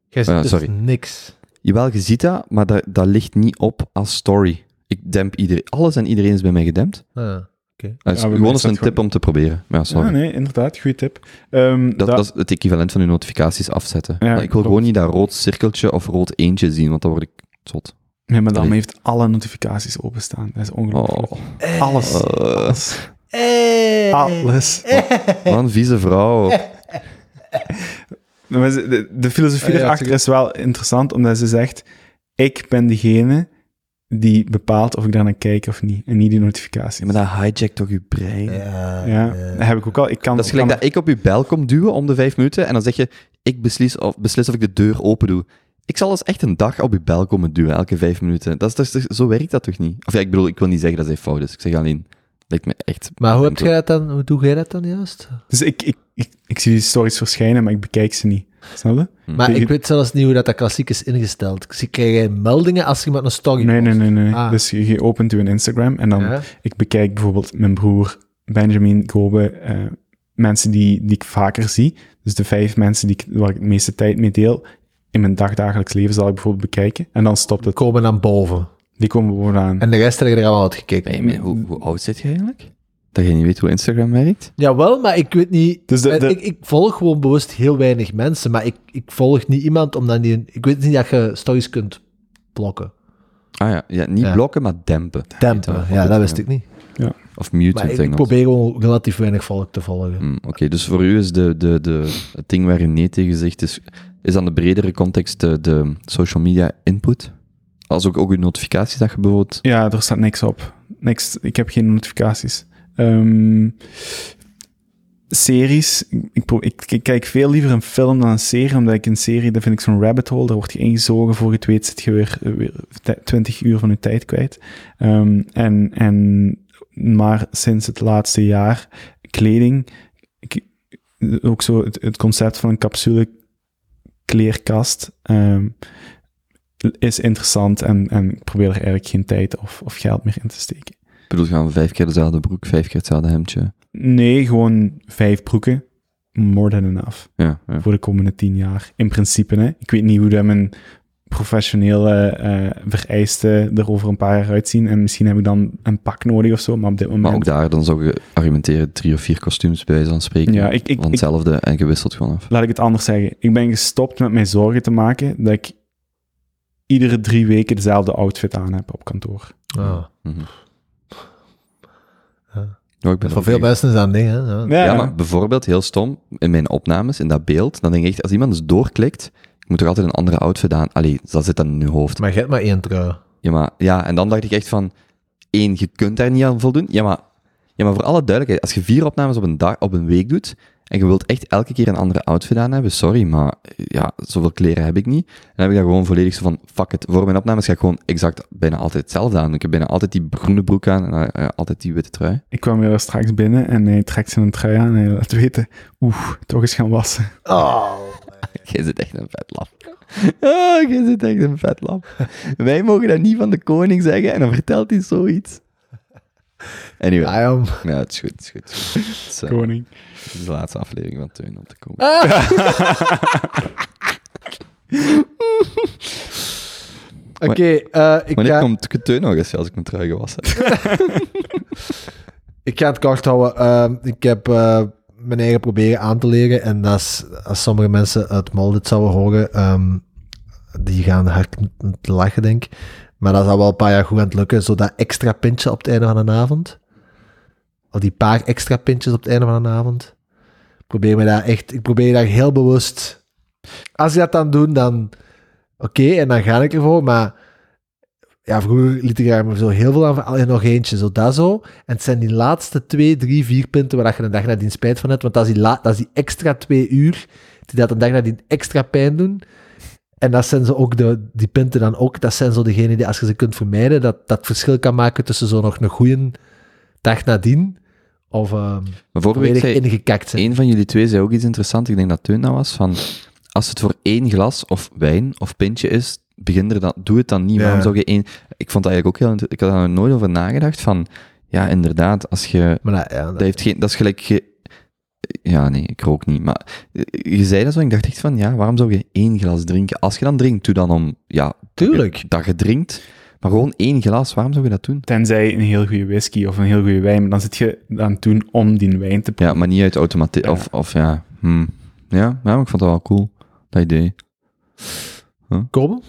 Jij ziet dus sorry. niks. Jawel, je ziet dat, maar dat, dat ligt niet op als story. Ik demp iedereen. Alles en iedereen is bij mij gedempt. Ah. Bij mij gewoon eens een gewoon- tip om te proberen. Maar ja, sorry. ja, nee, inderdaad, goede tip. Ehm, dat, dat- dat is het equivalent van je notificaties afzetten. Ja, ik wil klopt. gewoon niet dat rood cirkeltje of rood eentje zien, want dan word ik zot. Ja, maar dan Allee. heeft alle notificaties openstaan. Dat is ongelooflijk. Oh, Alles. Eh. Alles. Hey. Alles. wat een vieze vrouw. De, de filosofie Ja, erachter tuurlijk. is wel interessant, omdat ze zegt, ik ben degene die bepaalt of ik daar naar kijk of niet, en niet die notificaties. Ja, maar dat hijackt toch je brein? Ja, Ja, dat heb ik ook al. Ik kan, Dat is gelijk kan- dat ik op je bel kom duwen om de vijf minuten en dan zeg je, ik beslis of, beslis of ik de deur open doe. Ik zal eens echt een dag op je bel komen duwen, elke vijf minuten. Dat is, toch- zo werkt dat toch niet? Of ja, ik bedoel, ik wil niet zeggen dat zij fout is. Ik zeg alleen, lijkt me echt... Maar hoe, heb jij dat dan, hoe doe jij dat dan juist? Dus ik, ik, ik, ik zie die stories verschijnen, maar ik bekijk ze niet. Snap je? Maar Die- ik weet zelfs niet hoe dat, dat klassiek is ingesteld. Ik zie, krijg jij meldingen als iemand een story Nee, nee, post? nee. nee. Ah. Dus je, je opent je Instagram en dan Ja? ik bekijk bijvoorbeeld mijn broer Benjamin Gobe, eh, mensen die, die ik vaker zie. Dus de vijf mensen die ik, waar ik de meeste tijd mee deel, in mijn dagdagelijks leven zal ik bijvoorbeeld bekijken. En dan stopt het. Komen dan boven. Die komen gewoon aan. En de rest heb je er allemaal uitgekeken. Nee, maar hoe, hoe oud zit je eigenlijk? Dat je niet weet hoe Instagram werkt? Jawel, maar ik weet niet... Dus de- de- Ik, ik volg gewoon bewust heel weinig mensen, maar ik, ik volg niet iemand omdat die... Ik weet niet dat je stories kunt blokken. Ah ja, ja niet Ja. blokken, maar dempen. Dempen, ja, dat wist ik niet. Of mute Maar in ik, ik probeer gewoon relatief weinig volk te volgen. Hmm, Oké, dus voor u is de, de, de, het ding waar je nee tegen zegt, is, is dan de bredere context de, de social media input? Als ook, ook uw notificaties dat je bijvoorbeeld... Ja, er staat niks op. Niks. Ik heb geen notificaties. Ehm, series. Ik, ik, kijk veel liever een film dan een serie, omdat ik een serie, dat vind ik zo'n rabbit hole, daar word je ingezogen, voor je het weet zit je weer, eh, weer ti- 20 uur van je tijd kwijt. Ehm, en, en, maar sinds het laatste jaar, kleding, ook zo het concept van een capsule kleerkast, ehm, is interessant en, en ik probeer er eigenlijk geen tijd of, of geld meer in te steken. Ik bedoel, gaan we vijf keer dezelfde broek, vijf keer hetzelfde hemdje. Nee, gewoon vijf broeken. More than enough. Ja, ja. Voor de komende tien jaar. In principe, hè. Ik weet niet hoe dat mijn professionele eh vereisten er over een paar jaar uitzien. En misschien heb ik dan een pak nodig of zo. Maar op dit moment... Maar ook daar, dan zou je argumenteren drie of vier kostuums bij wijze van spreken. Ja, ik- ik- van hetzelfde en je wisselt gewoon af. Laat ik het anders zeggen. Ik ben gestopt met mij zorgen te maken dat ik iedere drie weken dezelfde outfit aan heb op kantoor. Ah. Mhm. Ja. Ja, ik ben Voor veel mensen is dat een ding, hè. Ja. Ja, maar bijvoorbeeld, heel stom, in mijn opnames, in dat beeld, dan denk ik echt, als iemand dus doorklikt, ik moet toch altijd een andere outfit aan. Allee, dat zit dan in je hoofd. Maar je hebt maar één trui. Ja, maar, ja, en dan dacht ik echt van, één, je kunt daar niet aan voldoen. Ja, maar, ja, maar voor alle duidelijkheid, als je vier opnames op een, dag, op een week doet, en je wilt echt elke keer een andere outfit aan hebben, sorry, maar ja, zoveel kleren heb ik niet. Dan heb ik daar gewoon volledig zo van, fuck it, voor mijn opnames ga ik gewoon exact bijna altijd hetzelfde aan. Ik heb bijna altijd die groene broek aan en eh, altijd die witte trui. Ik kwam weer straks binnen en hij trekt zijn trui aan en hij laat weten, oeh, toch eens gaan wassen. Oh. Jij zit echt een vetlap. Oh, jij zit echt een vetlap. Wij mogen dat niet van de koning zeggen en dan vertelt hij zoiets. Anyway, Ja, jong. ja, het is goed, het is goed. Het is, eh, Koning. het is de laatste aflevering van Teun om te komen. Oké, eh, ik, Wanneer ga, komt Teun nog eens als ik mijn trui gewassen heb? ik ga het kort houden. Ehm, ik heb eh, mijn eigen proberen aan te leren. En dat is, als sommige mensen uit Mal dit zouden horen, ehm, die gaan hard lachen, denk ik. Maar dat al wel een paar jaar goed aan het lukken. Zo dat extra pintje op het einde van een avond. Of die paar extra pintjes op het einde van een avond. Ik probeer me daar echt, ik probeer daar heel bewust. Als je dat dan doet, dan oké, en dan ga ik ervoor. Maar ja, vroeger liet ik maar zo heel veel aan van, allee, nog eentje, zo dat zo. En het zijn die laatste twee, drie, vier punten waar je een dag nadien spijt van hebt. Want dat is die, la, dat is die extra twee uur, die dat een dag nadien extra pijn doen. En dat zijn zo ook de, die punten dan ook, dat zijn zo degenen die als je ze kunt vermijden, dat dat verschil kan maken tussen zo nog een goede dag nadien of ehm week volledig zei ingekakt zijn. een van jullie twee zei ook iets interessants. Ik denk dat Teun dat was. Van, als het voor één glas of wijn of pintje is, begin er dan, doe het dan niet. Ja. Waarom zou je één... Ik vond dat eigenlijk ook heel... Ik had daar nooit over nagedacht. Van, ja, inderdaad, als je... Maar nou, ja, Dat, dat, heeft geen, dat is gelijk... ge- ja, nee, ik rook niet. Maar eh, je zei dat zo en ik dacht echt van, ja, waarom zou je één glas drinken? Als je dan drinkt, doe dan om... Ja, Tuurlijk. Dat je drinkt. Maar gewoon één glas, waarom zou je dat doen? Tenzij een heel goede whisky of een heel goede wijn, maar dan zit je aan doen om die wijn te Ja, proeven. maar niet uit automatisme. Ja. Of, of ja, hm. ja, ja, maar ik vond dat wel cool, dat idee. komen?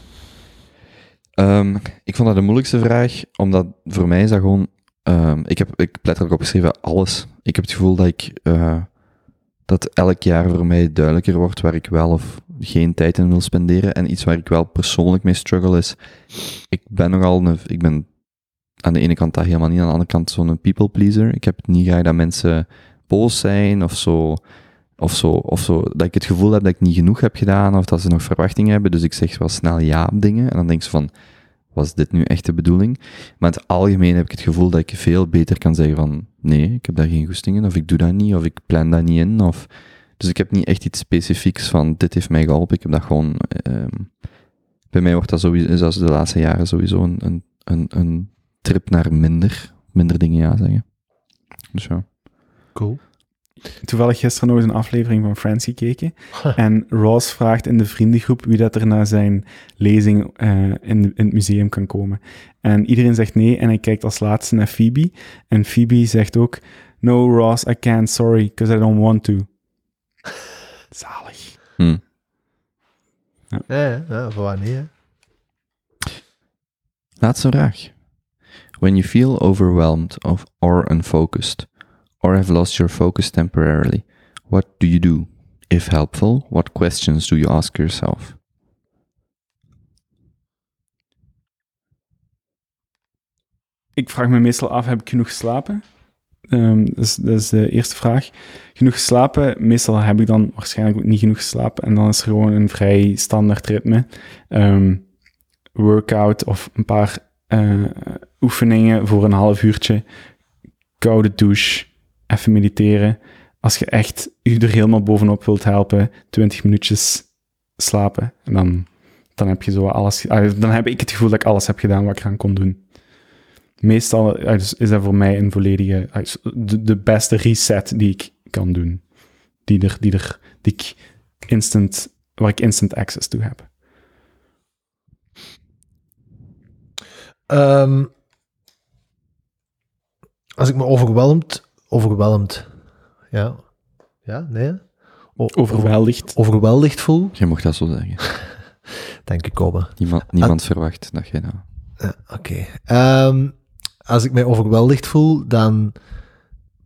Ehm, ik vond dat de moeilijkste vraag, omdat voor mij is dat gewoon... ehm, ik heb ik letterlijk opgeschreven alles. Ik heb het gevoel dat ik... eh, dat elk jaar voor mij duidelijker wordt waar ik wel of geen tijd in wil spenderen. En iets waar ik wel persoonlijk mee struggle is... Ik ben nogal. Ik ben aan de ene kant dat helemaal niet, aan de andere kant zo'n people pleaser. Ik heb het niet graag dat mensen boos zijn of zo... Of zo, of zo, dat ik het gevoel heb dat ik niet genoeg heb gedaan, of dat ze nog verwachtingen hebben. Dus ik zeg wel snel ja op dingen. En dan denk ze van, was dit nu echt de bedoeling? Maar in het algemeen heb ik het gevoel dat ik veel beter kan zeggen van, nee, ik heb daar geen goesting in, of ik doe dat niet, of ik plan dat niet in, of... Dus ik heb niet echt iets specifieks van, dit heeft mij geholpen. Ik heb dat gewoon... ehm, bij mij wordt dat sowieso, zoals de laatste jaren, sowieso een, een, een trip naar minder, minder dingen ja zeggen. Dus ja. Cool. Toevallig gisteren nog eens een aflevering van Friends gekeken. En Ross vraagt in de vriendengroep wie dat er naar zijn lezing eh, in, in het museum kan komen. En iedereen zegt nee en hij kijkt als laatste naar Phoebe. En Phoebe zegt ook, no Ross, I can't, sorry, because I don't want to. Zalig. Hm. Ja, ja, ja voor waar niet, hè? Laatste vraag. When you feel overwhelmed of, or unfocused, or have lost your focus temporarily, what do you do? If helpful, what questions do you ask yourself? Ik vraag me meestal af, heb ik genoeg geslapen? Ehm, dat, is, de eerste vraag. Genoeg geslapen, meestal heb ik dan waarschijnlijk ook niet genoeg geslapen. En dan is er gewoon een vrij standaard ritme. Ehm, workout of een paar eh, oefeningen voor een half uurtje. Koude douche, even mediteren. Als je echt je er helemaal bovenop wilt helpen, 20 minuutjes slapen. En dan, dan heb je zo alles... ah, Dan heb ik het gevoel dat ik alles heb gedaan wat ik eraan kon doen meestal eh, dus is dat voor mij een volledige, de, de beste reset die ik kan doen. Die er, die er, die ik instant, waar ik instant access toe heb. Ehm, als ik me overweldigd, overweldigd, ja, ja, nee, O- Overweldigd. overweldigd voel, Je mocht dat zo zeggen. denk ik komen. Niemand, niemand verwacht dat jij dat... Ja, Oké. Ehm, als ik mij overweldigd voel, dan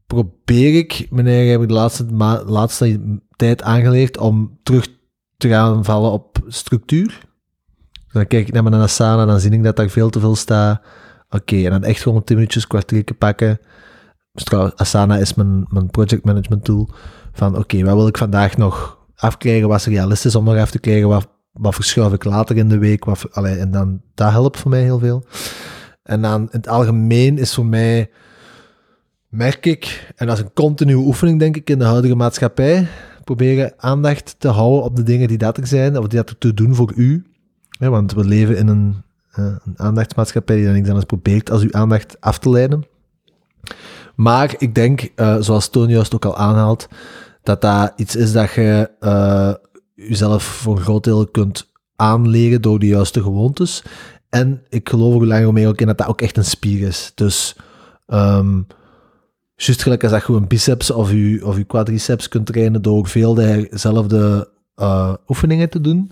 probeer ik, meneer, heb ik de laatste, laatste tijd aangeleerd om terug te gaan vallen op structuur. Dan kijk ik naar mijn Asana, dan zie ik dat daar veel te veel staat. Oké, en dan echt gewoon 10 minuutjes, kwartiertje pakken. Dus trouwens, Asana is mijn, mijn tool. Van oké, wat wil ik vandaag nog afkrijgen? Wat is realistisch om nog af te krijgen? Wat, wat verschuif ik later in de week? Wat, en dan, dat helpt voor mij heel veel. En dan in het algemeen is voor mij, merk ik, en dat is een continue oefening denk ik in de huidige maatschappij, proberen aandacht te houden op de dingen die dat er zijn, of die dat er te doen voor u. Want we leven in een, eh, een aandachtsmaatschappij die dan niks probeert als uw aandacht af te leiden. Maar ik denk, eh, zoals Toon juist ook al aanhaalt, dat dat iets is dat je eh, jezelf voor een groot deel kunt aanleren door de juiste gewoontes. En ik geloof hoe langer meer ook in dat dat ook echt een spier is. Dus um, juist gelijk als dat je een biceps of je, of je quadriceps kunt trainen door veel dezelfde uh, oefeningen te doen.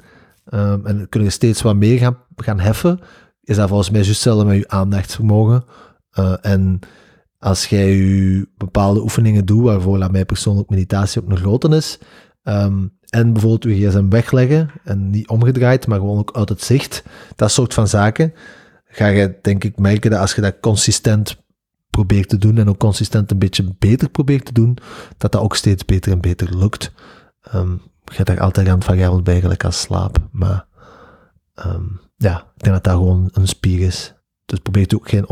Um, en kun je steeds wat meer gaan, gaan heffen, is dat volgens mij juist hetzelfde met je aandachtsvermogen. Uh, en als jij je bepaalde oefeningen doet, waarvoor laat mij persoonlijk meditatie ook een grote is, um, en bijvoorbeeld je gsm wegleggen, en niet omgedraaid, maar gewoon ook uit het zicht, dat soort van zaken, ga je denk ik merken dat als je dat consistent probeert te doen, en ook consistent een beetje beter probeert te doen, dat dat ook steeds beter en beter lukt. Um, je hebt daar altijd aan variabel bij, gelijk als slaap, maar Ehm, ja, ik denk dat dat gewoon een spier is. Dus probeer ook geen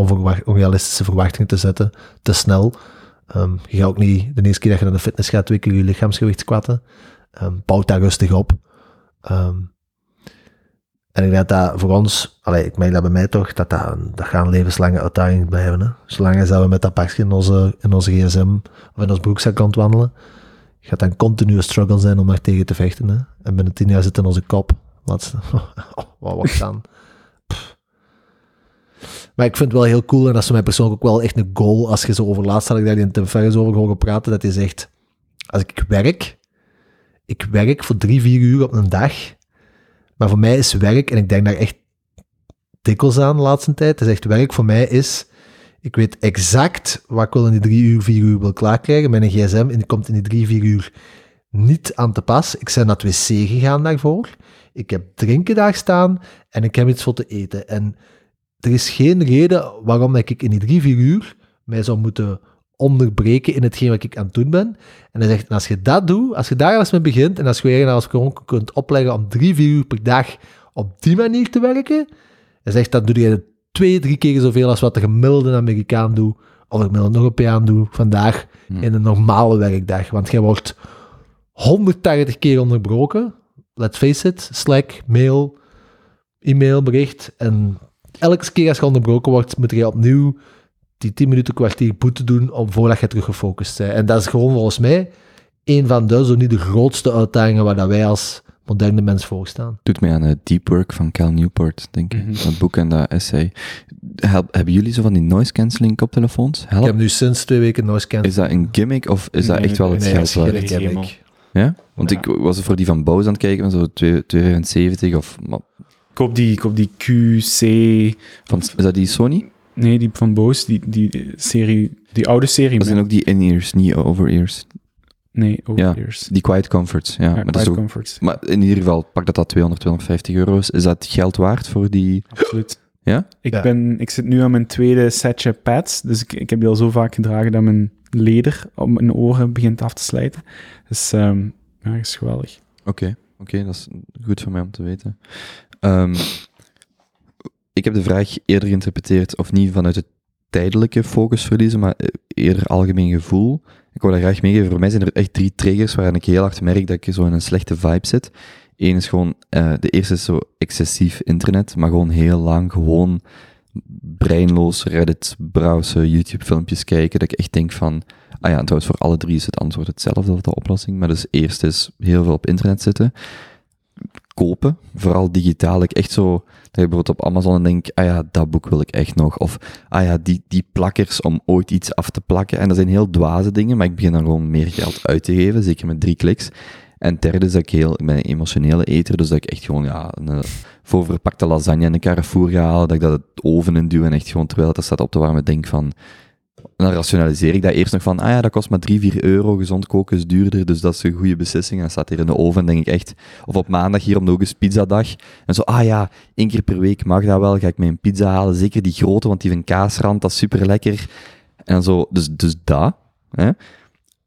onrealistische verwachtingen te zetten, te snel. Ehm, je gaat ook niet de eerste keer dat je naar de fitness gaat twee keer je lichaamsgewicht squatten. Ehm bouw daar rustig op. Ehm, en ik denk dat dat voor ons, allee, ik merk dat bij mij toch, dat dat, dat gaan levenslange uitdagingen blijven. Hè. Zolang we met dat pakje in onze, in onze gsm of in ons broekzak rondwandelen, gaat dat een continue struggle zijn om daar tegen te vechten. Hè. En binnen tien jaar zit in onze kop. Wat, wat wordt dan? Maar ik vind het wel heel cool, en dat is mij persoonlijk ook wel echt een goal, als je zo over laatst had ik daar in Tim Ferriss over horen praten, dat hij zegt, als ik werk, ik werk voor drie, vier uur op een dag, maar voor mij is werk, en ik denk daar echt dikwijls aan de laatste tijd, is echt werk voor mij is, ik weet exact wat ik wil in die drie uur, vier uur wil klaarkrijgen een gsm, en die komt in die drie, vier uur niet aan te pas. Ik ben naar het wc gegaan daarvoor. Ik heb drinken daar staan en ik heb iets voor te eten. En er is geen reden waarom dat ik in die drie, vier uur mij zou moeten onderbreken in hetgeen wat ik aan het doen ben. En hij zegt, en als je dat doet, als je daar eens mee begint, en als je je als gewoon kunt opleggen om drie, vier uur per dag op die manier te werken, hij zegt, dan doe je twee, drie keer zoveel als wat de gemiddelde Amerikaan doet, of de gemiddelde Europeaan doet vandaag in een normale werkdag. Want jij wordt 180 keer onderbroken. Let's face it, Slack, mail, e-mail, bericht. En elke keer als je onderbroken wordt, moet je opnieuw die 10 minuten kwartier boete doen om voordat je terug gefocust bent. En dat is gewoon volgens mij een van de, zo niet de grootste uitdagingen waar dat wij als moderne mens voor staan. Doet mij aan uh, Deep Work van Cal Newport, denk ik. Mhm. Dat boek en dat essay. Help, hebben jullie zo van die noise cancelling koptelefoons? Help. Ik heb nu sinds twee weken noise cancelling. Is dat een gimmick of is dat Nee, echt wel het nee, geld dat is waard? geen waard? gimmick. Ja? Want Ja. ik was voor die van Bose aan het kijken, zo 2 2,75 of... hoop die, ik hoop die QC... Van, is dat die Sony? Nee, die van Bose, die, die serie... Die oude serie. Dat zijn ook die in-ears, niet over-ears. Nee, Ja. over-ears. Die Quiet Comforts, ja. Ja, maar, dat is ook, Comforts. maar in ieder geval, pak dat dat 200, 250 euro is. Is dat geld waard voor die... Absoluut. Ja? Ik, Ja. ben, ik zit nu aan mijn tweede setje pads, dus ik, ik heb die al zo vaak gedragen dat mijn leder op mijn oren begint af te slijten. Dus ehm ja, dat is geweldig. Oké, oké, dat is goed voor mij om te weten. Ehm, ik heb de vraag eerder geïnterpreteerd, of niet vanuit het tijdelijke focus verliezen, maar eh, eerder algemeen gevoel. Ik wil daar graag meegeven. Voor mij zijn er echt drie triggers waarin ik heel hard merk dat ik zo in een slechte vibe zit. Eén is gewoon, eh, de eerste is zo excessief internet, maar gewoon heel lang, gewoon breinloos Reddit browsen, YouTube filmpjes kijken, dat ik echt denk van, ah ja, en trouwens voor alle drie is het antwoord hetzelfde of de oplossing, maar dus eerst is heel veel op internet zitten, kopen, vooral digitaal, ik echt zo, dat je bijvoorbeeld op Amazon en denk, ah ja, dat boek wil ik echt nog, of ah ja, die, die plakkers om ooit iets af te plakken, en dat zijn heel dwaze dingen, maar ik begin dan gewoon meer geld uit te geven, zeker met drie kliks, en derde is dat ik heel, ik ben een emotionele eter, dus dat ik echt gewoon, ja, een eh, voorverpakte lasagne in de Carrefour ga halen, dat ik dat het oven in duw en echt gewoon, terwijl dat staat op te warmen, denk van, en dan rationaliseer ik dat eerst nog van, ah ja, dat kost maar 3, 4 euro, gezond koken is duurder, dus dat is een goede beslissing. En dat staat hier in de oven, denk ik echt, of op maandag hier om hoek is pizzadag. En zo, ah ja, één keer per week mag dat wel, ga ik mijn pizza halen, zeker die grote, want die van kaasrand, dat is super lekker. En zo, dus, dus dat. Hè.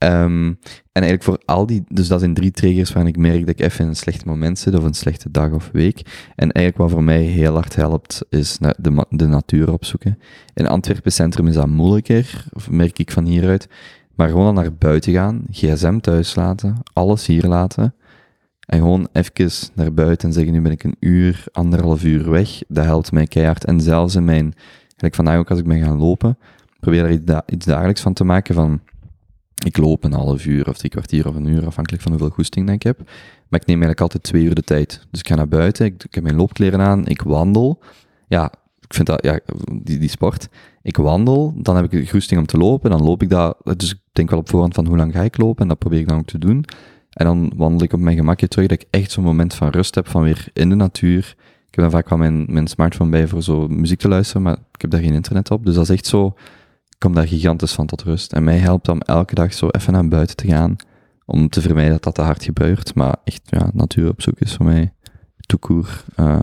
Ehm, en eigenlijk voor al die, dus dat zijn drie triggers waarin ik merk dat ik even in een slecht moment zit, of een slechte dag of week. En eigenlijk wat voor mij heel hard helpt, is de, de natuur opzoeken. In Antwerpen Centrum is dat moeilijker, merk ik van hieruit. Maar gewoon naar buiten gaan, gsm thuis laten, alles hier laten. En gewoon even naar buiten en zeggen, nu ben ik een uur, anderhalf uur weg. Dat helpt mij keihard. En zelfs in mijn, gelijk vandaag ook als ik ben gaan lopen, probeer daar iets, iets dagelijks van te maken van, ik loop een half uur of drie kwartier of een uur, afhankelijk van hoeveel goesting ik heb. Maar ik neem eigenlijk altijd twee uur de tijd. Dus ik ga naar buiten, ik, heb mijn loopkleren aan, ik wandel. Ja, ik vind dat, ja, die, die sport. Ik wandel, dan heb ik de goesting om te lopen, dan loop ik dat, dus ik denk wel op voorhand van hoe lang ga ik lopen, en dat probeer ik dan ook te doen. En dan wandel ik op mijn gemakje terug, dat ik echt zo'n moment van rust heb, van weer in de natuur. Ik heb dan vaak wel mijn, mijn smartphone bij voor zo muziek te luisteren, maar ik heb daar geen internet op. Dus dat is echt zo, kom daar gigantisch van tot rust. En mij helpt om elke dag zo even naar buiten te gaan, om te vermijden dat dat te hard gebeurt. Maar echt, ja, natuur op zoek is voor mij toekoer eh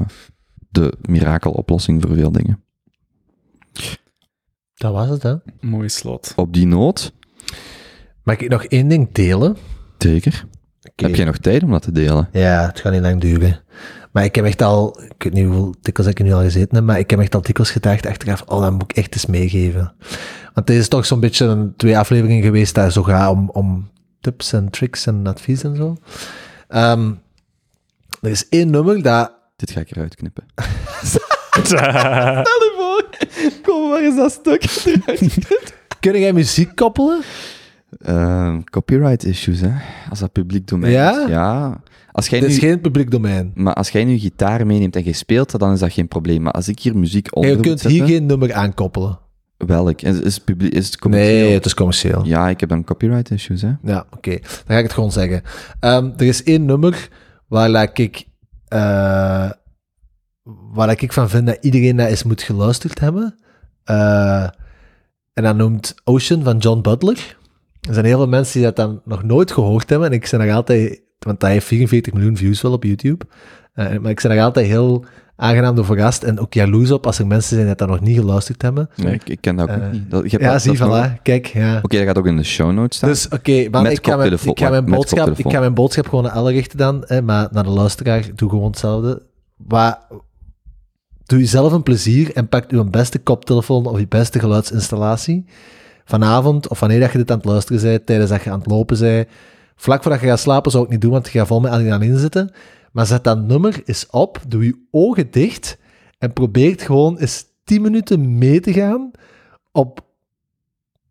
de mirakeloplossing voor veel dingen. Dat was het, hè. Mooi slot. Op die noot, Mag ik nog één ding delen? zeker. Heb jij nog tijd om dat te delen? Ja, het gaat niet lang duren. Maar ik heb echt al, ik weet niet hoeveel tikkels ik nu al gezeten heb, maar ik heb echt al tikkels gedacht achteraf, oh, dat moet ik echt eens meegeven. Want dit is toch zo'n beetje een, twee afleveringen geweest daar zo gaat om, om tips en tricks en advies en zo. Ehm, er is één nummer dat... Dit ga ik eruit knippen. Stel je voor. Kom, waar is dat stuk eruit Kun jij muziek koppelen? Ehm, copyright issues, hè. Als dat publiek domein Ja? is. Ja. Als jij Het nu, is geen publiek domein. Maar als jij nu gitaar meeneemt en je speelt dan is dat geen probleem. Maar als ik hier muziek onder je kunt zetten, hier geen nummer aankoppelen. Welk? Is, is, publiek, is het commercieel? Nee, het is commercieel. Ja, ik heb dan copyright issues, hè. Ja, oké. Dan ga ik het gewoon zeggen. Ehm, er is één nummer waar ik, eh, waar ik van vind dat iedereen dat eens moet geluisterd hebben. Eh, en dat noemt Ocean van John Butler. Er zijn heel veel mensen die dat dan nog nooit gehoord hebben. En ik ben nog altijd, want hij heeft 44 miljoen views wel op YouTube. Eh, maar ik ben nog altijd heel aangenaam door verrast en ook jaloers op als er mensen zijn die dat nog niet geluisterd hebben. Nee, ik, ik ken dat ook Eh, niet. Dat, Ja, dat- zie, dat is nog- voilà. Kijk, ja. Oké, dat gaat ook in de show notes staan. Dus oké, maar Met ik, ga mijn, ik, ga mijn met boodschap, ik ga mijn boodschap gewoon naar Elle richten dan, hè, maar naar de luisteraar, doe gewoon hetzelfde. Maar doe jezelf een plezier en pak uw beste koptelefoon of je beste geluidsinstallatie. Vanavond, of wanneer dat je dit aan het luisteren bent, tijdens dat je aan het lopen bent. Vlak voordat je gaat slapen zou ik niet doen, want je gaat vol met adrenaline zitten. Maar zet dat nummer eens op, doe je ogen dicht en probeer gewoon eens 10 minuten mee te gaan op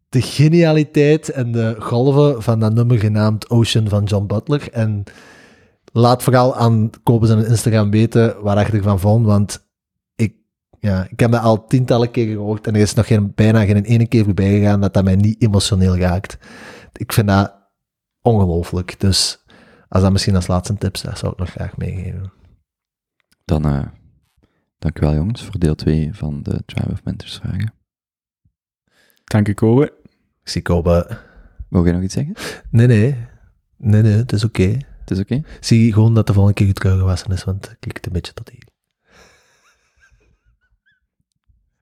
de genialiteit en de golven van dat nummer genaamd Ocean van John Butler. En laat vooral aan Kobus en Instagram weten waar je ervan vond, want ik, ja, ik heb dat al tientallen keer gehoord en er is nog geen, bijna geen ene keer voorbij gegaan dat dat mij niet emotioneel raakt. Ik vind dat ongelooflijk. Dus als dat misschien als laatste tip is, dat zou ik nog graag meegeven. Dan, eh dank u wel, jongens, voor deel 2 van de Tribe of Mentors vragen. Dank u, Kobe. Ik zie Kobe. Wil jij nog iets zeggen? Nee, nee. Nee, nee, het is oké. Het is oké? Zie gewoon dat de volgende keer het gewassen is, want het klikt een beetje tot hier.